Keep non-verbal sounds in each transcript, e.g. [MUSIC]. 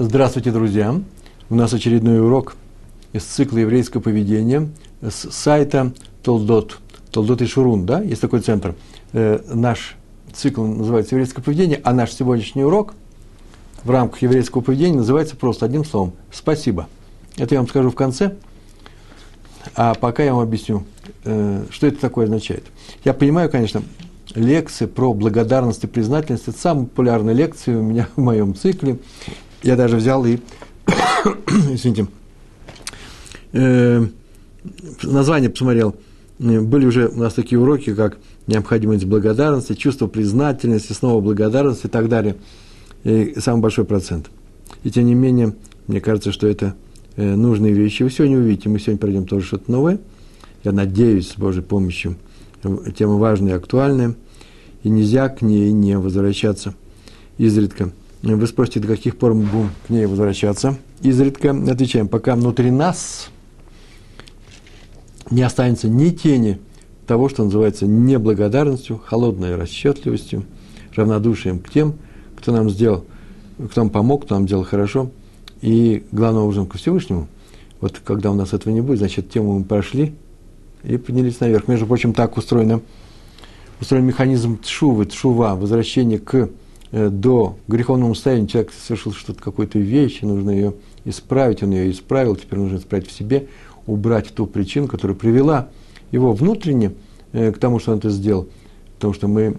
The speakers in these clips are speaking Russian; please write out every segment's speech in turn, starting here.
Здравствуйте, друзья! У нас очередной урок из цикла еврейского поведения с сайта Толдот. Толдот и Шурун, да? Есть такой центр. Э, наш цикл называется «Еврейское поведение», а наш сегодняшний урок в рамках еврейского поведения называется просто одним словом «Спасибо». Это я вам скажу в конце, а пока я вам объясню, э, что это такое означает. Я понимаю, конечно, лекции про благодарность и признательность – это самые популярные лекции у меня [LAUGHS] в моем цикле – я даже взял и, [COUGHS] извините, э, название посмотрел. Были уже у нас такие уроки, как необходимость благодарности, чувство признательности, снова благодарность и так далее. И самый большой процент. И тем не менее, мне кажется, что это э, нужные вещи. Вы сегодня увидите, мы сегодня пройдем тоже что-то новое. Я надеюсь, с Божьей помощью, тема важная и актуальная. И нельзя к ней не возвращаться изредка. Вы спросите, до каких пор мы будем к ней возвращаться. Изредка отвечаем, пока внутри нас не останется ни тени того, что называется неблагодарностью, холодной расчетливостью, равнодушием к тем, кто нам сделал, кто нам помог, кто нам делал хорошо, и главным образом ко Всевышнему. Вот когда у нас этого не будет, значит, тему мы прошли и поднялись наверх. Между прочим, так устроено, устроен механизм тшувы, тшува, возвращение к до греховного состояния человек совершил что-то, какую-то вещь, нужно ее исправить, он ее исправил, теперь нужно исправить в себе, убрать ту причину, которая привела его внутренне э, к тому, что он это сделал. Потому что мы,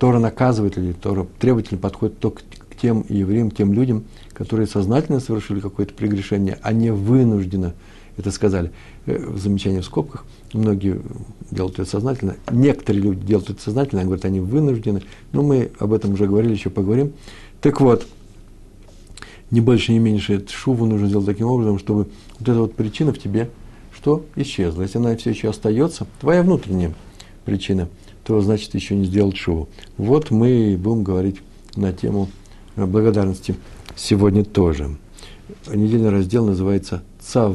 Тора наказывает, или Тора требовательно подходит только к тем евреям, тем людям, которые сознательно совершили какое-то прегрешение, а не вынужденно это сказали. Э, замечание в скобках. Многие делают это сознательно. Некоторые люди делают это сознательно, они говорят, они вынуждены. Но мы об этом уже говорили, еще поговорим. Так вот, не больше, не меньше, эту шуву нужно сделать таким образом, чтобы вот эта вот причина в тебе, что исчезла. Если она все еще остается, твоя внутренняя причина, то значит еще не сделал шуву. Вот мы будем говорить на тему благодарности сегодня тоже. Недельный раздел называется «Цав»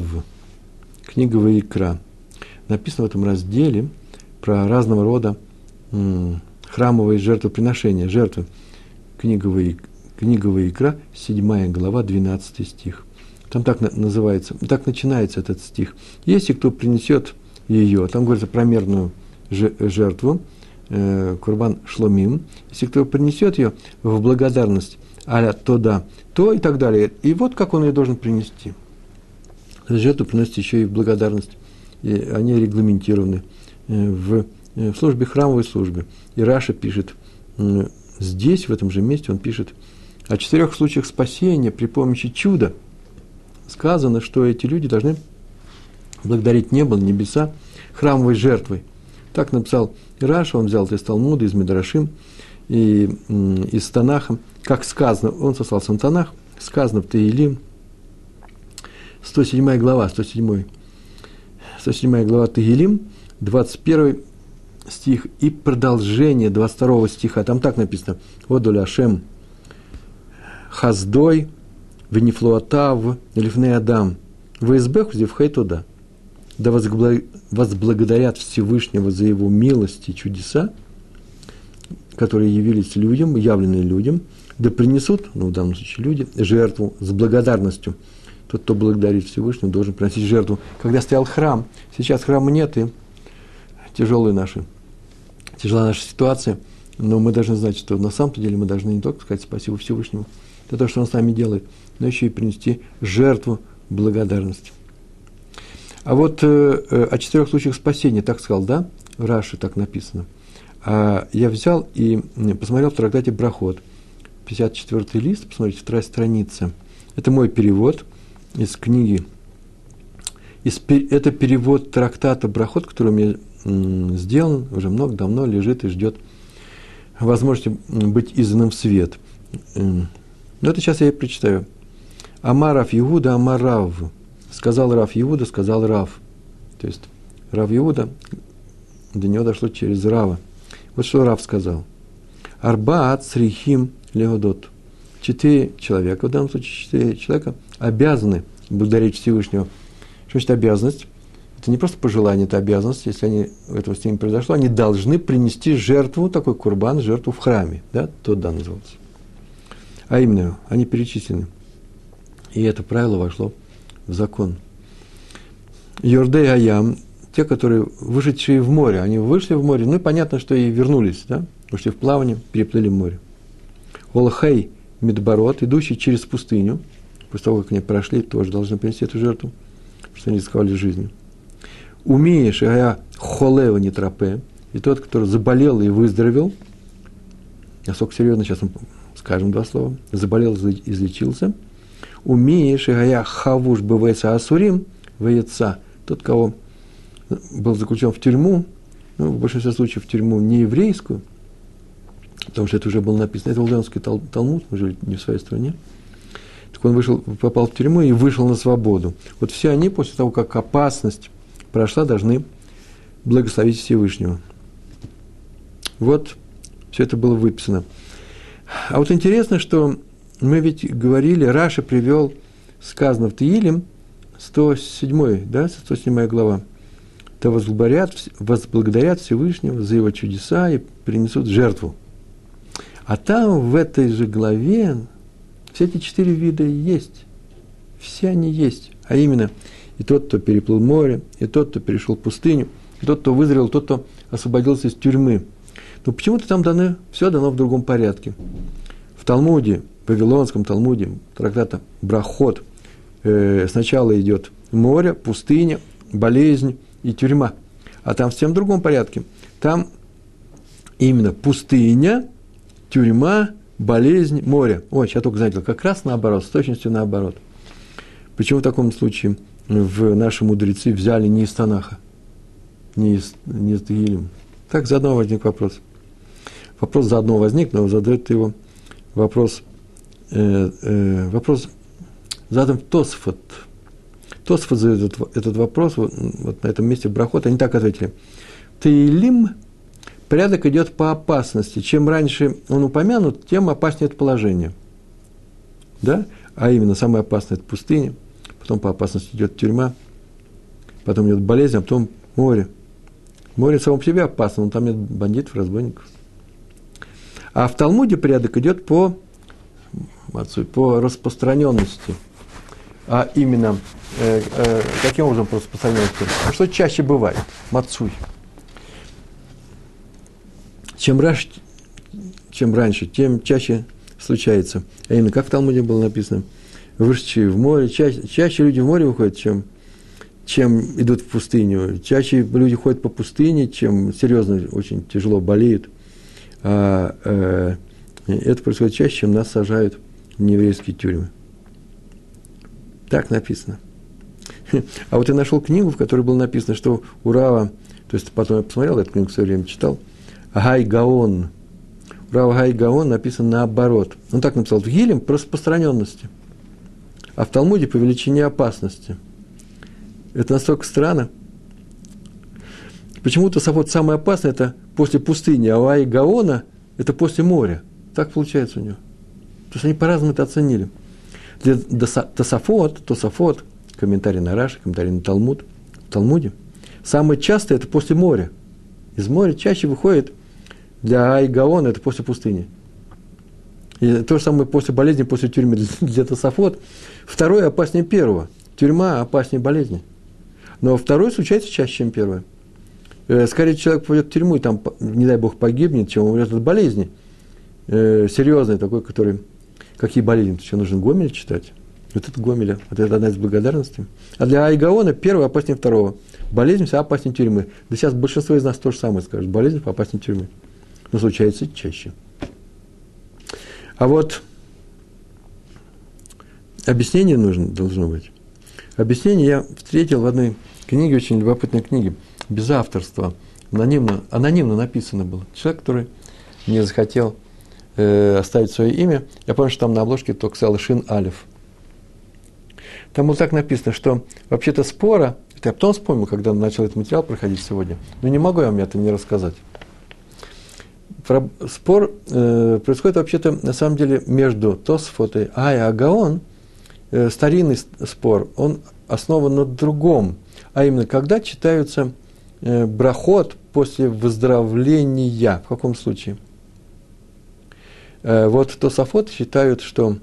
книга Ваикра. Написано в этом разделе про разного рода м, храмовые жертвоприношения, жертвы. Книга, Ваик, книга Ваикра, 7 глава, 12 стих. Там так называется, так начинается этот стих. Если кто принесет ее, там говорится про мерную жертву, э, Курбан Шломим, если кто принесет ее в благодарность, аля то да, то и так далее. И вот как он ее должен принести – жертву приносят еще и благодарность. И они регламентированы э, в, э, в службе, храмовой службе. И Раша пишет, здесь, в этом же месте, он пишет о четырех случаях спасения при помощи чуда. Сказано, что эти люди должны благодарить небо, небеса храмовой жертвой. Так написал Раша, он взял это из Талмуда, из Медрашим и из Танаха. Как сказано, он сослался на Танах, сказано в Таилим – 107 глава, 107, 107 глава Тагилим, 21 стих и продолжение 22 стиха. Там так написано. Вот доля Ашем Хаздой Венефлуатав Лифней Адам ВСБ Зевхей туда. Да возблагодарят Всевышнего за его милости и чудеса, которые явились людям, явленные людям, да принесут, ну, в данном случае люди, жертву с благодарностью – тот, кто благодарит Всевышнего, должен приносить жертву. Когда стоял храм, сейчас храма нет, и тяжелые наши, тяжелая наша ситуация, но мы должны знать, что на самом деле мы должны не только сказать спасибо Всевышнему за то, что он с нами делает, но еще и принести жертву благодарности. А вот э, э о четырех случаях спасения, так сказал, да? В Раши так написано. А я взял и посмотрел в трактате Брахот, 54 лист, посмотрите, вторая страница. Это мой перевод – из книги. Из, это перевод трактата Брахот, который у меня сделан, уже много давно лежит и ждет возможности быть изданным в свет. Но это сейчас я и прочитаю. Амарав Иуда, Амарав. Сказал Рав Иуда, сказал Рав. То есть Рав Иуда, до него дошло через Рава. Вот что Рав сказал. Арбаат Срихим Леодот. Четыре человека, в данном случае четыре человека – обязаны благодарить Всевышнего. Что значит обязанность? Это не просто пожелание, это обязанность. Если они, этого с ними произошло, они должны принести жертву, такой курбан, жертву в храме. Да, тот да назывался. А именно, они перечислены. И это правило вошло в закон. Йордей Аям, те, которые вышедшие в море, они вышли в море, ну и понятно, что и вернулись, да, ушли в плавание, переплыли море. Олхей Медбород, идущий через пустыню, после того, как они прошли, тоже должны принести эту жертву, что они рисковали жизнью. Умеешь, а я холева не тропе, и тот, который заболел и выздоровел, насколько серьезно, сейчас скажем два слова, заболел, излечился, умеешь, и я хавуш бывается асурим, воеца, тот, кого был заключен в тюрьму, ну, в большинстве случаев в тюрьму не еврейскую, потому что это уже было написано, это Валденский Талмуд, мы жили не в своей стране, так он вышел, попал в тюрьму и вышел на свободу. Вот все они после того, как опасность прошла, должны благословить Всевышнего. Вот все это было выписано. А вот интересно, что мы ведь говорили, Раша привел, сказано в Таилим, 107, да, 107 глава, то возблагодарят, возблагодарят Всевышнего за его чудеса и принесут жертву. А там, в этой же главе, все эти четыре вида есть. Все они есть. А именно, и тот, кто переплыл море, и тот, кто перешел пустыню, и тот, кто выздоровел, тот, кто освободился из тюрьмы. Но почему-то там даны, все дано в другом порядке. В Талмуде, в Вавилонском Талмуде, трактата Брахот, э, сначала идет море, пустыня, болезнь и тюрьма. А там в всем другом порядке. Там именно пустыня, тюрьма, болезнь, море. Ой, сейчас только заметил, как раз наоборот, с точностью наоборот. Почему в таком случае в наши мудрецы взяли не из Танаха, не из, не из Тагилим? Так заодно возник вопрос. Вопрос заодно возник, но задает его вопрос, э, э, вопрос задан Тосфот. Тосфот задает этот, этот вопрос вот, вот на этом месте Брахот, они так ответили. Таилим порядок идет по опасности. Чем раньше он упомянут, тем опаснее это положение. Да? А именно, самое опасное – это пустыня, потом по опасности идет тюрьма, потом идет болезнь, а потом море. Море само по себе опасно, но там нет бандитов, разбойников. А в Талмуде порядок идет по, по распространенности. А именно, э, э, каким образом по распространенности? Что чаще бывает? Мацуй. Чем раньше, чем раньше, тем чаще случается. А именно, как в Талмуде было написано, вышедшие в море, чаще, чаще люди в море выходят, чем, чем идут в пустыню. Чаще люди ходят по пустыне, чем серьезно, очень тяжело болеют. А э, это происходит чаще, чем нас сажают в нееврейские тюрьмы. Так написано. [LAUGHS] А вот я нашел книгу, в которой было написано, что у Рава, то есть потом я посмотрел эту книгу, все время читал – Гайгаон. Рав Гайгаон написан наоборот. Он так написал, в Гилем по распространенности, а в Талмуде по величине опасности. Это настолько странно. Почему-то Сафот самое опасное – это после пустыни, а у Айгаона – это после моря. Так получается у него. То есть они по-разному это оценили. Для Тософот, Тософот, комментарий на Раши, комментарий на Талмуд, в Талмуде, самое частое – это после моря. Из моря чаще выходит для Айгаона это после пустыни. И то же самое после болезни, после тюрьмы [LAUGHS] для Тософот. Второе опаснее первого. Тюрьма опаснее болезни. Но второе случается чаще, чем первое. Э, скорее человек пойдет в тюрьму и там, не дай бог, погибнет, чем умрет от болезни. Э, серьезной такой, который... Какие болезни? Еще нужно Гомель читать. Вот это Гомеля. Вот это одна из благодарностей. А для Айгаона первое опаснее второго. Болезнь вся опаснее тюрьмы. Да сейчас большинство из нас то же самое скажет. Болезнь опаснее тюрьмы но случается чаще. А вот объяснение нужно, должно быть. Объяснение я встретил в одной книге, очень любопытной книге, без авторства, анонимно, анонимно написано было. Человек, который не захотел э, оставить свое имя. Я помню, что там на обложке только сказал Шин Алиф. Там было так написано, что вообще-то спора, это я потом вспомнил, когда начал этот материал проходить сегодня, но не могу я вам это не рассказать спор э, происходит вообще-то на самом деле между Тосфот и Ай Агаон. Э, старинный спор, он основан на другом, а именно, когда читаются э, брахот после выздоровления. В каком случае? Э, вот Тософот считают, что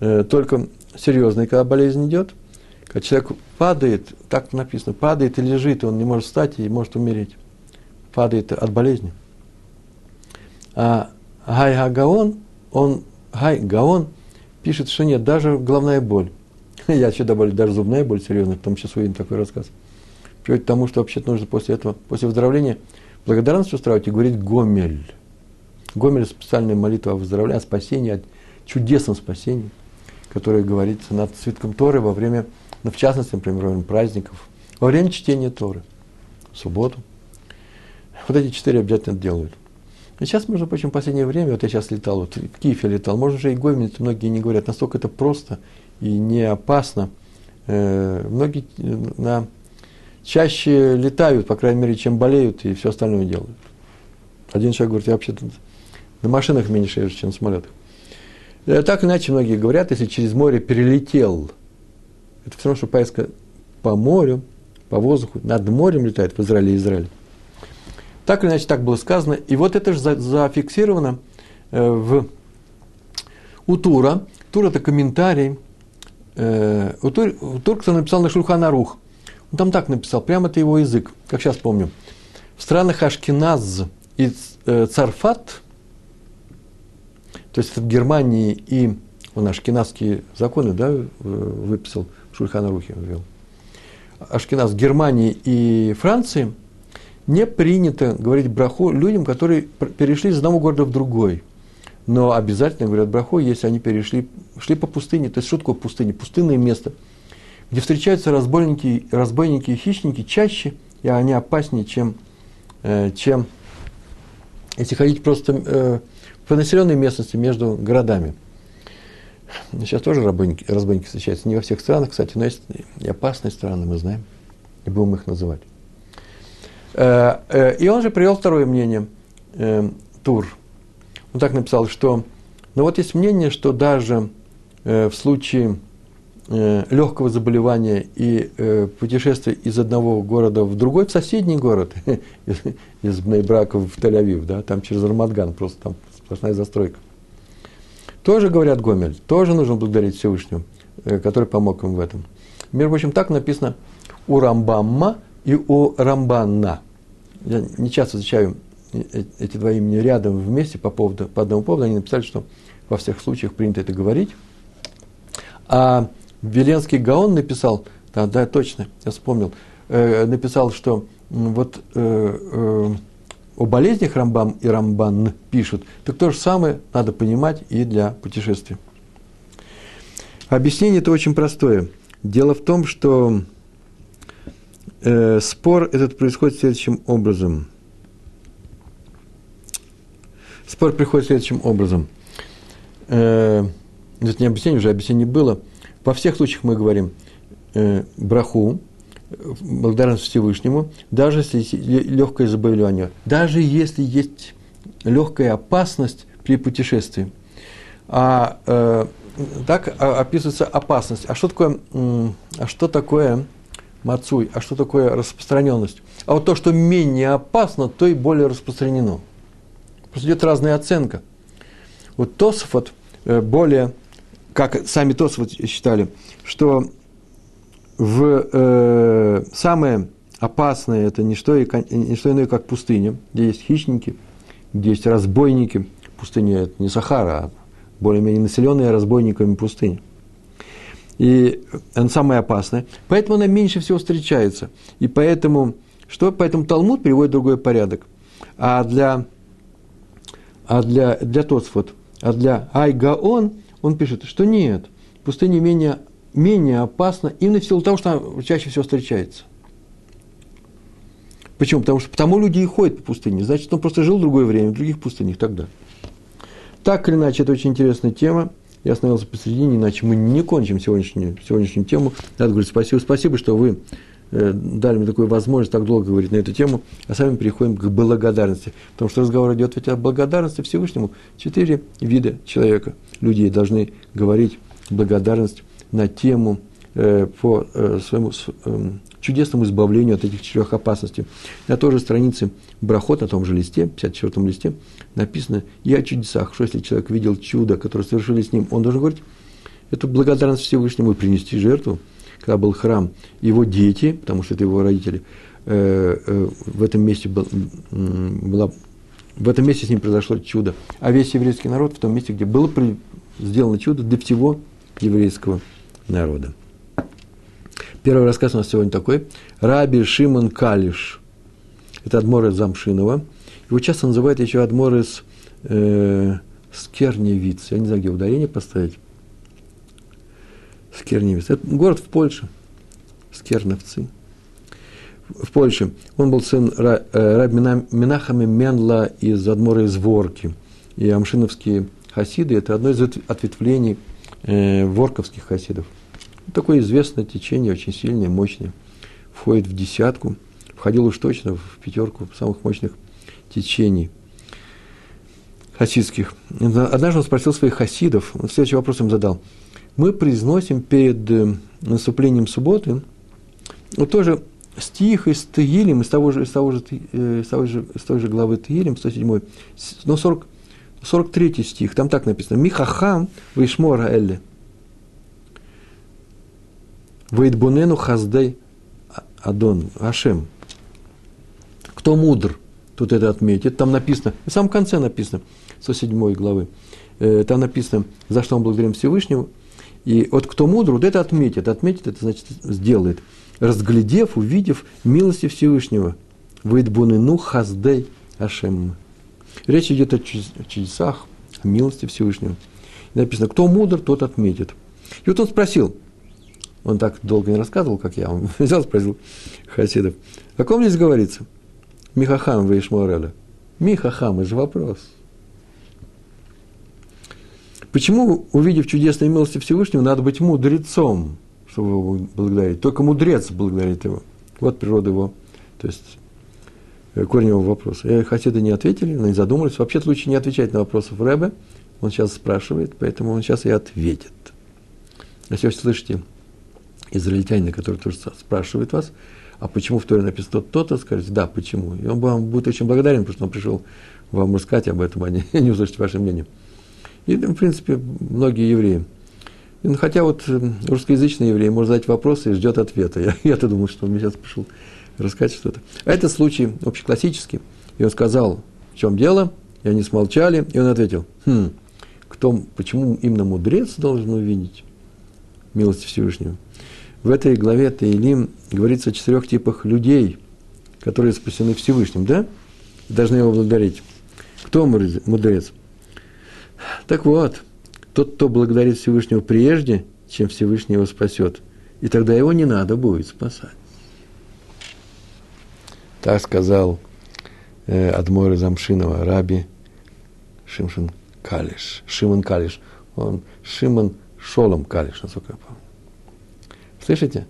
э, только серьезный, когда болезнь идет, когда человек падает, так написано, падает и лежит, и он не может встать и может умереть. Падает от болезни. А Гай Гагаон, он, Гай Гаон пишет, что нет, даже головная боль. [LAUGHS] Я еще добавлю, даже зубная боль серьезная, потом сейчас увидим такой рассказ. Приводит к тому, что вообще нужно после этого, после выздоровления, благодарность устраивать и говорить гомель. Гомель – специальная молитва о выздоровлении, о спасении, о чудесном спасении, которое говорится над свитком Торы во время, ну, в частности, например, во время праздников, во время чтения Торы, в субботу. Вот эти четыре обязательно делают. Сейчас, между прочим, в последнее время, вот я сейчас летал, вот в Киеве летал, можно уже и гомель, многие не говорят, настолько это просто и не опасно. Э, многие э, на, чаще летают, по крайней мере, чем болеют и все остальное делают. Один человек говорит, я вообще-то на машинах меньше езжу, чем на самолетах. Э, так иначе многие говорят, если через море перелетел, это все равно, что поездка по морю, по воздуху, над морем летает в Израиле и Израиле. Так или иначе, так было сказано. И вот это же зафиксировано э, в, у Тура. Тур – это комментарий. Э, у, Тур, у Тур, кто написал на Шульхана Рух. Он там так написал, прямо это его язык, как сейчас помню. В странах Ашкеназ и э, Царфат, то есть в Германии и он ашкеназские законы да, выписал, Шульхана Рухи ввел. Ашкеназ Германии и Франции – не принято говорить браху людям, которые перешли из одного города в другой. Но обязательно говорят браху, если они перешли, шли по пустыне. То есть что такое пустыня? Пустынное место, где встречаются разбойники, разбойники и хищники чаще, и они опаснее, чем, э, чем если ходить просто э, по населенной местности между городами. Сейчас тоже разбойники, разбойники встречаются. Не во всех странах, кстати, но есть и опасные страны, мы знаем, и будем их называть. Э, э, и он же привел второе мнение, э, Тур. Он так написал, что, ну вот есть мнение, что даже в случае легкого заболевания и путешествия из одного города в другой, в соседний город, [LAUGHS] из Бнейбрака в Тель-Авив, да, там через Рамадган, просто там сплошная застройка. Тоже говорят Гомель, тоже нужно благодарить Всевышнему, который помог им в этом. Между прочим, так написано у Рамбамма и у Рамбанна. Я не часто встречаю эти два имени рядом вместе по, поводу, по одному поводу. Они написали, что во всех случаях принято это говорить. А Веленский Гаон написал, да, да, точно, я вспомнил, э, написал, что вот э, э, о болезнях Рамбам и Рамбан пишут, так то же самое надо понимать и для путешествий. Объяснение это очень простое. Дело в том, что э, спор этот происходит следующим образом. Спор приходит следующим образом. Э, это не объяснение, уже объяснение было. Во всех случаях мы говорим э, браху, благодарность Всевышнему, даже если легкое заболевание, даже если есть легкая опасность при путешествии. А э, так описывается опасность. А что такое, а что такое мацуй. А что такое распространенность? А вот то, что менее опасно, то и более распространено. Просто идет разная оценка. Вот Тосфот э, более, как сами Тосфот считали, что в, э, самое опасное это не что, не что иное, как пустыня, где есть хищники, где есть разбойники. Пустыня – это не Сахара, а более-менее населенная разбойниками пустыня – и она самая опасная, поэтому она меньше всего встречается. И поэтому, что? Поэтому Талмуд приводит другой порядок. А для, а для, для Тосфот, а для Айгаон, он пишет, что нет, пустыня менее, менее опасна именно в силу того, что она чаще всего встречается. Почему? Потому что потому люди и ходят по пустыне. Значит, он просто жил в другое время, в других пустынях тогда. Так или иначе, это очень интересная тема я остановился посередине, иначе мы не кончим сегодняшнюю, сегодняшнюю тему. Надо говорить спасибо, спасибо, что вы э, дали мне такую возможность так долго говорить на эту тему, а сами переходим к благодарности. Потому что разговор идет ведь о благодарности Всевышнему. Четыре вида человека, людей должны говорить благодарность на тему э, по э, своему э, чудесному избавлению от этих четырех опасностей. На той же странице Брахот, на том же листе, 54-м листе, написано и о чудесах, что если человек видел чудо, которое совершили с ним, он должен говорить эту благодарность Всевышнему и принести жертву, когда был храм, его дети, потому что это его родители, э, э, в этом месте был, была, в этом месте с ним произошло чудо, а весь еврейский народ в том месте, где было при, сделано чудо для всего еврейского народа. Первый рассказ у нас сегодня такой. Раби Шимон Калиш. Это Адмор из Замшинова. Его часто называют еще Адмор из э, Скерневиц. Я не знаю, где ударение поставить. Скерневиц. Это город в Польше. Скерновцы. В Польше. Он был сын э, Раби Минахами Менла из Адмора из Ворки. И амшиновские хасиды – это одно из ответвлений э, ворковских хасидов. Такое известное течение, очень сильное, мощное. Входит в десятку, входил уж точно в пятерку самых мощных течений хасидских. Однажды он спросил своих хасидов, следующий вопрос им задал. Мы произносим перед э, наступлением субботы вот тоже стих из Тегилем, из того же, из того же, э, из того же, из той же главы Тегилем, 107, но 40, 43 стих, там так написано, Михахам Вишмора Элли. Вейдбунену хаздей Адон, Ашем. Кто мудр, тут это отметит. Там написано, в самом конце написано, 107 главы, э, там написано, за что он благодарим Всевышнему. И вот кто мудр, вот это отметит. Отметит, это значит сделает. Разглядев, увидев милости Всевышнего. Вейдбунену хаздей Ашем. Речь идет о чудесах, о милости Всевышнего. И написано, кто мудр, тот отметит. И вот он спросил, он так долго не рассказывал, как я, он [LAUGHS] взял, спросил хасидов, о ком здесь говорится? Михахам вы Ишмуареля. Михахам, это же вопрос. Почему, увидев чудесные милости Всевышнего, надо быть мудрецом, чтобы его благодарить? Только мудрец благодарит его. Вот природа его, то есть э, корень его вопроса. И хасиды не ответили, но не задумались. Вообще лучше не отвечать на вопросы Рэбе. Он сейчас спрашивает, поэтому он сейчас и ответит. Если вы слышите израильтянина, который тоже спрашивает вас, а почему в Торе написано то-то, скажите, да, почему. И он вам будет очень благодарен, потому что он пришел вам рассказать об этом, а не, [LAUGHS] не услышать ваше мнение. И, в принципе, многие евреи. И, хотя вот э, русскоязычный еврей может задать вопросы и ждет ответа. Я, [LAUGHS] я-то думал, что он мне сейчас пришел рассказать что-то. А это случай общеклассический. И он сказал, в чем дело, и они смолчали, и он ответил, хм, кто, почему именно мудрец должен увидеть милость Всевышнего? В этой главе Таилим говорится о четырех типах людей, которые спасены Всевышним, да? Должны его благодарить. Кто мудрец? Так вот, тот, кто благодарит Всевышнего прежде, чем Всевышний его спасет, и тогда его не надо будет спасать. Так сказал э, Адмор из Амшинова, Раби Шимшин Калиш. Шимон Калиш. Он Шимон Шолом Калиш, насколько я. Слышите?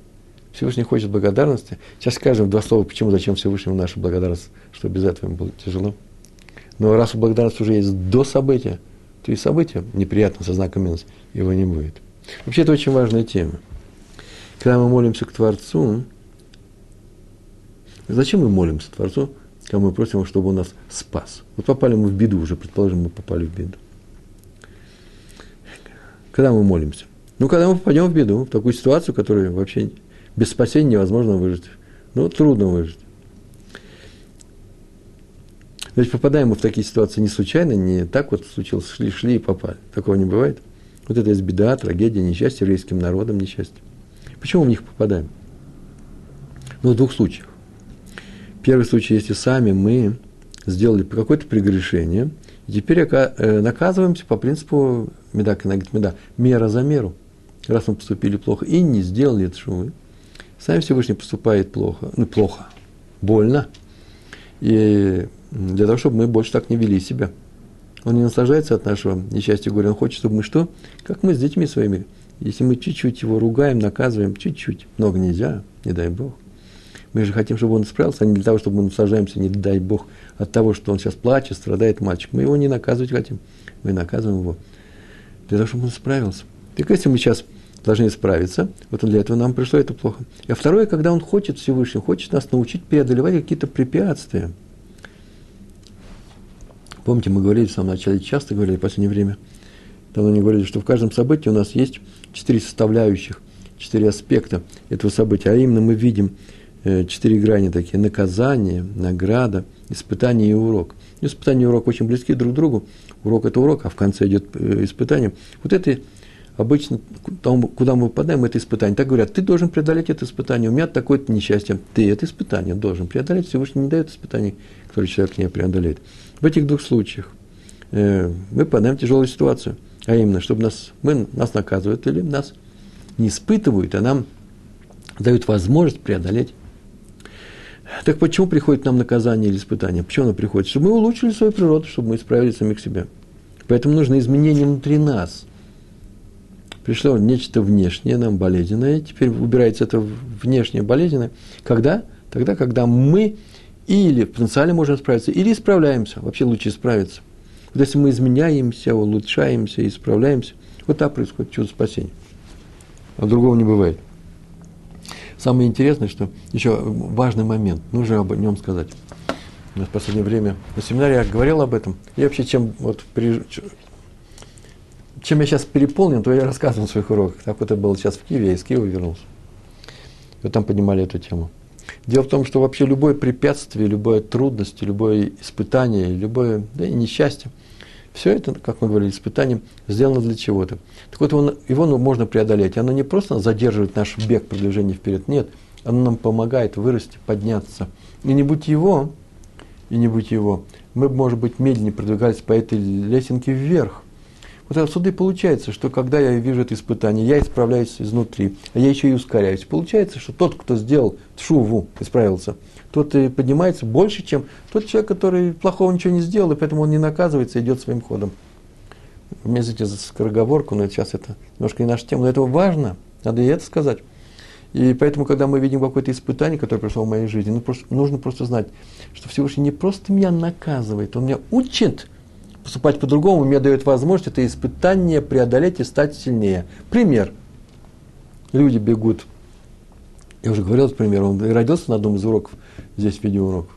Всевышний хочет благодарности. Сейчас скажем два слова, почему, зачем Всевышнему наша благодарность, что без этого ему было тяжело. Но раз благодарность уже есть до события, то и событие неприятно со знаком минус, его не будет. Вообще, это очень важная тема. Когда мы молимся к Творцу, зачем мы молимся Творцу, когда мы просим чтобы он нас спас? Вот попали мы в беду уже, предположим, мы попали в беду. Когда мы молимся? Ну, когда мы попадем в беду, в такую ситуацию, которую вообще без спасения невозможно выжить. Ну, трудно выжить. Ведь попадаем мы в такие ситуации не случайно, не так вот случилось, шли, шли и попали. Такого не бывает. Вот это есть беда, трагедия, несчастье еврейским народом, несчастье. Почему в них попадаем? Ну, в двух случаях. Первый случай, если сами мы сделали какое-то прегрешение, и теперь э, наказываемся по принципу меда меда, мера за меру – раз мы поступили плохо и не сделали это шумы, сами Всевышний поступает плохо, ну, плохо, больно, и для того, чтобы мы больше так не вели себя. Он не наслаждается от нашего несчастья горя, он хочет, чтобы мы что? Как мы с детьми своими. Если мы чуть-чуть его ругаем, наказываем, чуть-чуть, много нельзя, не дай Бог. Мы же хотим, чтобы он справился, а не для того, чтобы мы наслаждаемся, не дай Бог, от того, что он сейчас плачет, страдает мальчик. Мы его не наказывать хотим, мы наказываем его для того, чтобы он справился. Так если мы сейчас должны справиться, вот для этого нам пришло это плохо. А второе, когда он хочет Всевышний, хочет нас научить преодолевать какие-то препятствия. Помните, мы говорили в самом начале, часто говорили в последнее время, давно не говорили, что в каждом событии у нас есть четыре составляющих, четыре аспекта этого события. А именно мы видим э, четыре грани такие – наказание, награда, испытание и урок. Испытание и урок очень близки друг к другу. Урок – это урок, а в конце идет э, испытание. Вот это обычно, куда мы попадаем, это испытание. Так говорят, ты должен преодолеть это испытание, у меня такое-то несчастье. Ты это испытание должен преодолеть, Всевышний не дает испытаний, которые человек не преодолеет. В этих двух случаях э, мы попадаем в тяжелую ситуацию, а именно, чтобы нас, мы, нас наказывают или нас не испытывают, а нам дают возможность преодолеть. Так почему приходит нам наказание или испытание? Почему оно приходит? Чтобы мы улучшили свою природу, чтобы мы исправили самих себя. Поэтому нужно изменение внутри нас – пришло нечто внешнее, нам болезненное, теперь убирается это внешнее болезненное. Когда? Тогда, когда мы или потенциально можем справиться, или исправляемся. Вообще лучше справиться. Вот если мы изменяемся, улучшаемся, исправляемся, вот так происходит чудо спасения. А другого не бывает. Самое интересное, что еще важный момент, нужно об нем сказать. У нас в последнее время на семинаре я говорил об этом. И вообще, чем вот при, чем я сейчас переполнен, то я рассказывал на своих уроках. Так вот это было сейчас в Киеве, я из Киева вернулся. И вот там поднимали эту тему. Дело в том, что вообще любое препятствие, любая трудность, любое испытание, любое да, несчастье, все это, как мы говорили, испытание сделано для чего-то. Так вот, его, его ну, можно преодолеть. Оно не просто задерживает наш бег продвижения вперед, нет, оно нам помогает вырасти, подняться. И не будь его, и не будь его, мы бы, может быть, медленнее продвигались по этой лесенке вверх. Вот отсюда и получается, что когда я вижу это испытание, я исправляюсь изнутри, а я еще и ускоряюсь. Получается, что тот, кто сделал шуву, исправился, тот и поднимается больше, чем тот человек, который плохого ничего не сделал, и поэтому он не наказывается, идет своим ходом. Извините за скороговорку, но сейчас это немножко не наша тема, но это важно, надо и это сказать. И поэтому, когда мы видим какое-то испытание, которое пришло в моей жизни, ну, просто, нужно просто знать, что Всевышний не просто меня наказывает, он меня учит – поступать по-другому, мне дает возможность это испытание преодолеть и стать сильнее. Пример. Люди бегут. Я уже говорил этот пример, он родился на одном из уроков, здесь видеоурок.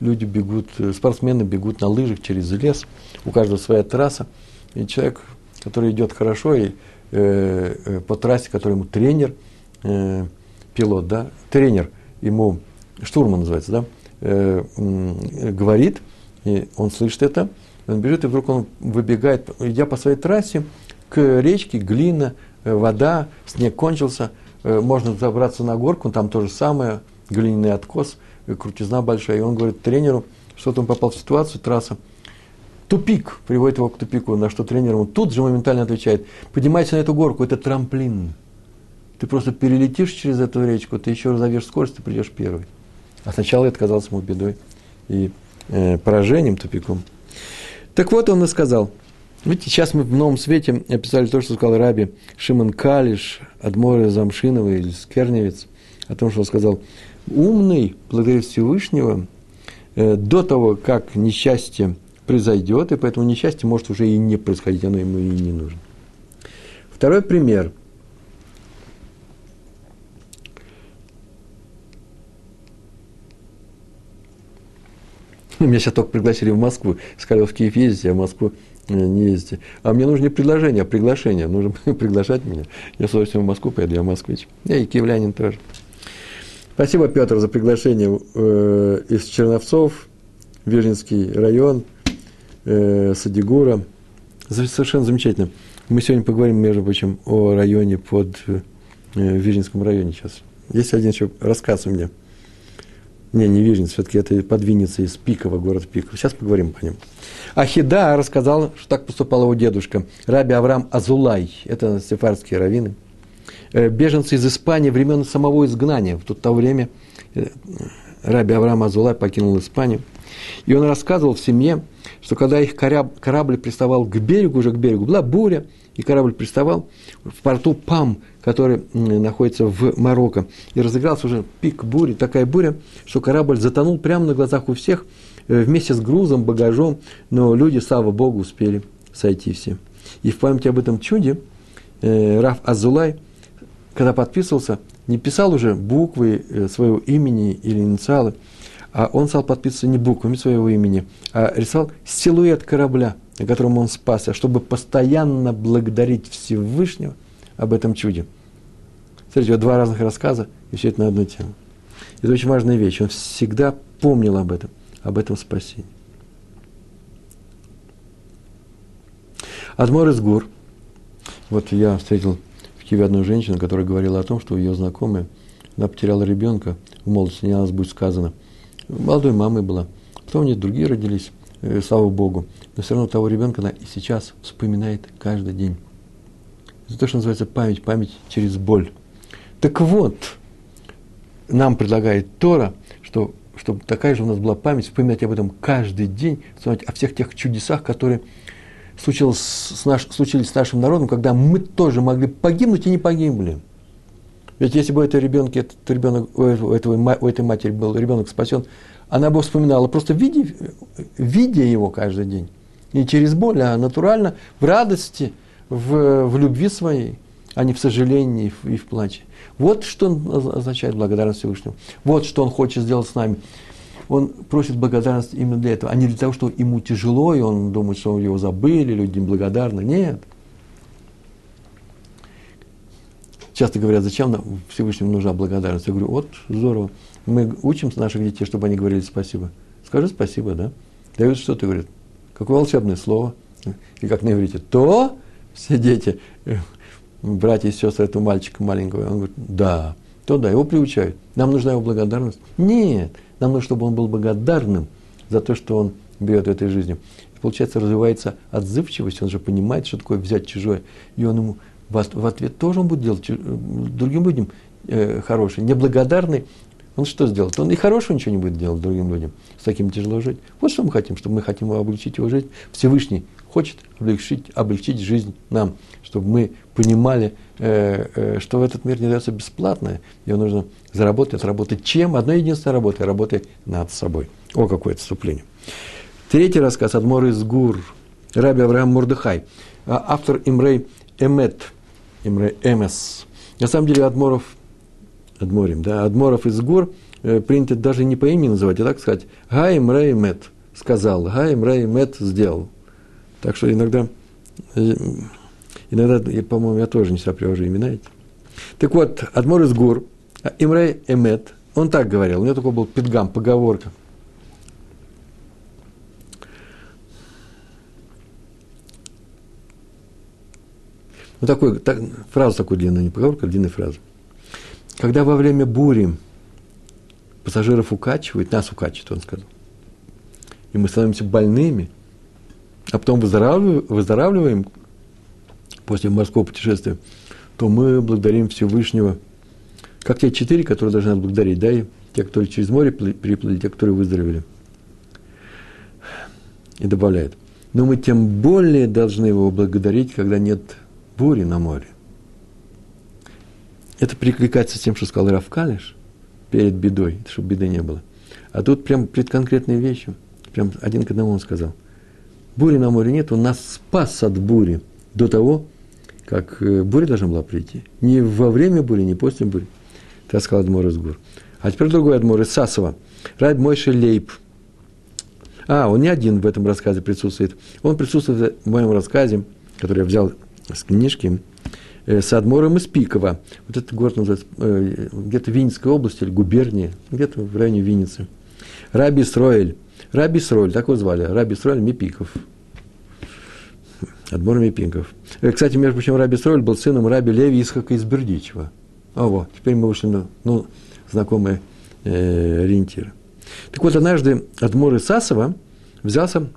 Люди бегут, спортсмены бегут на лыжах через лес, у каждого своя трасса. И человек, который идет хорошо, и э, э, по трассе, который ему тренер, э, пилот, да, тренер ему, штурман называется, да, э, э, говорит, и он слышит это, он бежит, и вдруг он выбегает, идя по своей трассе, к речке, глина, э, вода, снег кончился, э, можно забраться на горку, там то же самое, глиняный откос, э, крутизна большая. И он говорит тренеру, что-то он попал в ситуацию, трасса, тупик, приводит его к тупику, на что тренер ему тут же моментально отвечает, поднимайся на эту горку, это трамплин. Ты просто перелетишь через эту речку, ты еще разовьешь скорость, ты придешь первый. А сначала это казалось ему бедой и э, поражением, тупиком. Так вот он и сказал. Видите, сейчас мы в новом свете описали то, что сказал Раби Шимон Калиш, Адмора Замшинова или Скерневец, о том, что он сказал, умный, благодаря Всевышнего, э, до того, как несчастье произойдет, и поэтому несчастье может уже и не происходить, оно ему и не нужно. Второй пример. [LAUGHS] Меня сейчас только пригласили в Москву. Сказали, в Киев ездите, а в Москву э, не ездите. А мне нужно не предложение, а приглашение. Нужно [LAUGHS] приглашать меня. Я с удовольствием в Москву поеду, я москвич. Я и киевлянин тоже. Спасибо, Петр, за приглашение э, из Черновцов, Вижницкий район, э, Садигура. Совершенно замечательно. Мы сегодня поговорим, между прочим, о районе под э, районе сейчас. Есть один еще рассказ у меня – не, не Вижница, все-таки это подвинется из Пикова, город Пиков. Сейчас поговорим по ним. Ахида рассказал, что так поступал его дедушка, раби Авраам Азулай, это сефардские раввины, э, беженцы из Испании времен самого изгнания. В то, то время э, раби Авраам Азулай покинул Испанию. И он рассказывал в семье, что когда их корабль приставал к берегу, уже к берегу, была буря, и корабль приставал в порту Пам, который находится в Марокко. И разыгрался уже пик бури, такая буря, что корабль затонул прямо на глазах у всех, э, вместе с грузом, багажом, но люди, слава Богу, успели сойти все. И в память об этом чуде э, Раф Азулай, когда подписывался, не писал уже буквы э, своего имени или инициалы, а он стал подписываться не буквами своего имени, а рисовал силуэт корабля на котором он спасся, чтобы постоянно благодарить Всевышнего об этом чуде. Смотрите, вот два разных рассказа, и все это на одну тему. Это очень важная вещь. Он всегда помнил об этом, об этом спасении. Адмор из Гур. Вот я встретил в Киеве одну женщину, которая говорила о том, что ее знакомая, она потеряла ребенка в молодости, не нас будет сказано. Молодой мамой была. Потом у нее другие родились, э, слава Богу. Но все равно того ребенка она и сейчас вспоминает каждый день. Это то, что называется память, память через боль. Так вот, нам предлагает Тора, что чтобы такая же у нас была память, вспоминать об этом каждый день, вспоминать о всех тех чудесах, которые случилось с наш, случились с нашим народом, когда мы тоже могли погибнуть и не погибли. Ведь если бы у ребенка, этот ребенок, у, этого, у этой матери был ребенок спасен, она бы вспоминала, просто видя, видя его каждый день. Не через боль, а натурально, в радости, в, в любви своей, а не в сожалении и в плаче. Вот что означает благодарность Всевышнему. Вот что он хочет сделать с нами он просит благодарность именно для этого, а не для того, что ему тяжело, и он думает, что его забыли, люди неблагодарны. Нет. Часто говорят, зачем Всевышнему нужна благодарность? Я говорю, вот, здорово. Мы учим наших детей, чтобы они говорили спасибо. Скажи спасибо, да? Дают что ты говорит? Какое волшебное слово. И как на иврите. То все дети, братья и сестры этого мальчика маленького, он говорит, да, то да, его приучают. Нам нужна его благодарность. Нет, нам нужно, чтобы он был благодарным за то, что он берет в этой жизни. И получается, развивается отзывчивость, он же понимает, что такое взять чужое. И он ему в ответ тоже он будет делать другим людям э, хороший. Неблагодарный, он что сделает? Он и хорошего ничего не будет делать другим людям. С таким тяжело жить. Вот что мы хотим, чтобы мы хотим облегчить его жизнь. Всевышний хочет облегчить, облегчить жизнь нам, чтобы мы понимали, э, э, что в этот мир не дается бесплатно, его нужно заработать, отработать чем? Одной единственной работой, работой над собой. О, какое отступление. Третий рассказ Адмор из Гур, Раби Авраам Мурдыхай, а, автор Имрей Эмет, Имрей Эмес. На самом деле Адморов, Адморим, да, Адморов из Гур э, принято даже не по имени называть, а так сказать, Га Имрей Эмет сказал, Га Имрей Эмет сделал. Так что иногда, э, иногда, по-моему, я тоже не всегда привожу имена эти. Так вот, Адмор из Гур – Имрей Эмет, он так говорил, у него такой был пидгам, поговорка. Ну, такой, так, фраза такой длинная, не поговорка, а длинная фраза. Когда во время бури пассажиров укачивают, нас укачивает, он сказал, и мы становимся больными, а потом выздоравливаем, выздоравливаем после морского путешествия, то мы благодарим Всевышнего – как те четыре, которые должны отблагодарить, да, и те, которые через море переплыли, те, которые выздоровели. И добавляет. Но мы тем более должны его благодарить, когда нет бури на море. Это прикликается с тем, что сказал Равкалиш перед бедой, чтобы беды не было. А тут прям перед конкретной вещью, прям один к одному он сказал. Бури на море нет, он нас спас от бури до того, как э, буря должна была прийти. Не во время бури, не после бури. Так сказал Адмор из Гур. А теперь другой Адмор из Сасова. Райд Мойши Лейб. А, он не один в этом рассказе присутствует. Он присутствует в моем рассказе, который я взял с книжки, э, с Адмором из Пикова. Вот этот город называется э, где-то Винницкой области или губернии, где-то в районе Винницы. Раби Сроэль. Раби Сроэль, так его звали. Раби Сроэль Мипиков. Адмор Мипиков. Э, кстати, между прочим, Раби Сроэль был сыном Раби Леви Исхака из Бердичева. А вот, теперь мы вышли на ну, знакомые э, ориентиры. Так вот, однажды Адмор Сасова взялся,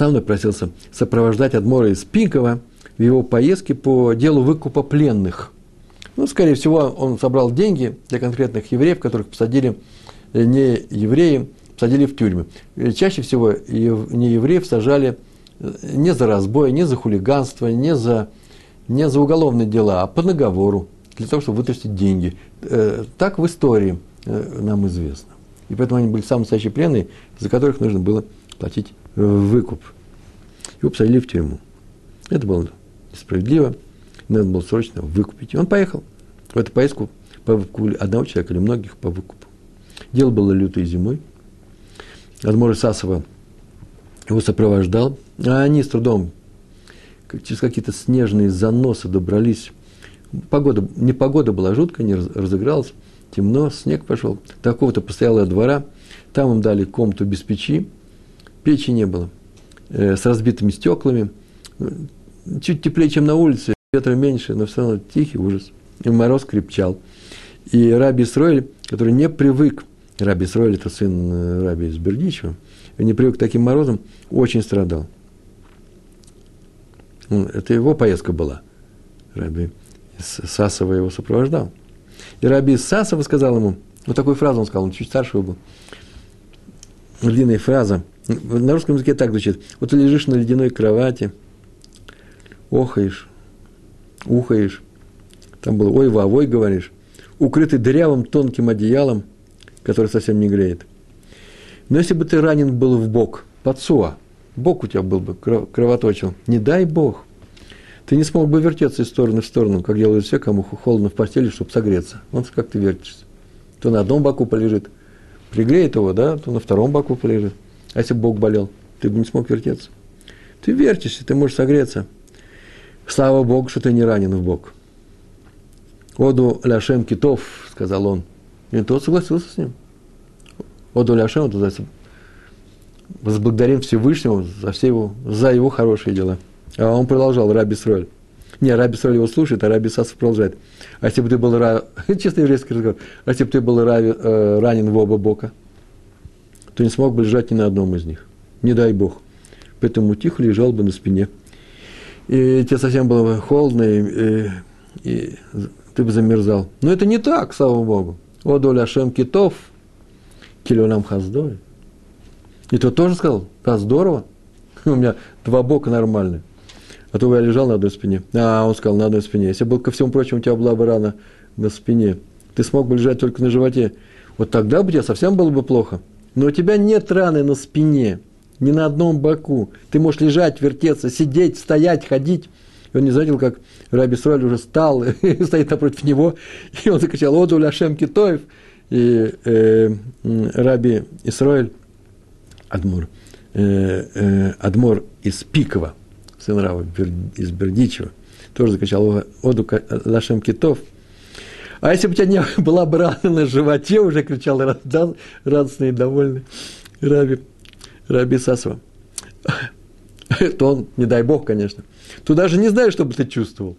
сам напросился сопровождать Адмора из Пинкова в его поездке по делу выкупа пленных. Ну, скорее всего, он собрал деньги для конкретных евреев, которых посадили э, не евреи, посадили в тюрьмы. И чаще всего не евреев сажали э, не за разбой, не за хулиганство, не за, не за уголовные дела, а по наговору для того, чтобы вытащить деньги. Э, так в истории э, нам известно. И поэтому они были самые настоящие пленные, за которых нужно было платить э, выкуп. Его посадили в тюрьму. Это было несправедливо, надо было срочно выкупить. И он поехал в эту поездку по выкупу одного человека или многих по выкупу. Дело было лютой зимой. Адмор Сасова его сопровождал, а они с трудом через какие-то снежные заносы добрались. Погода, не погода была жуткая, не разыгралась, темно, снег пошел. Такого-то постоялого двора, там им дали комнату без печи, печи не было, э, с разбитыми стеклами, чуть теплее, чем на улице, ветра меньше, но все равно тихий ужас. И мороз крепчал. И Раби Исроэль, который не привык, Раби Исроэль – это сын э, Раби из Бердичева, не привык к таким морозам, очень страдал. Это его поездка была. Раби Сасова его сопровождал. И Раби Сасова сказал ему, вот такую фразу он сказал, он чуть старше был, длинная фраза, на русском языке так звучит, вот ты лежишь на ледяной кровати, охаешь, ухаешь, там было ой вовой говоришь, укрытый дырявым тонким одеялом, который совсем не греет. Но если бы ты ранен был в бок, подсуа, бок у тебя был бы, кровоточил, не дай бог, ты не смог бы вертеться из стороны в сторону, как делают все, кому холодно в постели, чтобы согреться. Вот как ты вертишься. То на одном боку полежит, пригреет его, да, то на втором боку полежит. А если бок болел, ты бы не смог вертеться. Ты вертишься, ты можешь согреться. Слава Богу, что ты не ранен в бок. Оду ляшем китов, сказал он. И тот согласился с ним. Оду ляшем, это называется, возблагодарим Всевышнего за, все его, за его хорошие дела. А он продолжал, Раби Сроль. Не, Раби Сроль его слушает, а Раби Сасов продолжает. А если бы ты был, [LAUGHS] честно еврейский разговор, а если бы ты был рави, э, ранен в оба бока, то не смог бы лежать ни на одном из них. Не дай Бог. Поэтому тихо лежал бы на спине. И тебе совсем было бы холодно, и, и, и ты бы замерзал. Но это не так, слава Богу. О, доля Шем китов, килюнам хаздой. И тот тоже сказал, да, здорово, [LAUGHS] у меня два бока нормальные. А то я лежал на одной спине. А, он сказал, на одной спине. Если бы, ко всему прочему, у тебя была бы рана на спине, ты смог бы лежать только на животе, вот тогда бы тебе совсем было бы плохо. Но у тебя нет раны на спине, ни на одном боку. Ты можешь лежать, вертеться, сидеть, стоять, ходить. И он не заметил, как Раби Исраиль уже стал [LAUGHS] стоит напротив него, и он закричал «Оду ляшем китоев!» И э, Раби Исраиль, Адмур, э, э, Адмор из Пикова, сын Рава из Бердичева, тоже закричал «Оду ляшем китов!» А если бы у тебя не [LAUGHS] была бы рана на животе, уже кричал радостный и довольный Раби, Раби Сасова, [LAUGHS] то он, не дай бог, конечно, ты даже не знаешь, что бы ты чувствовал.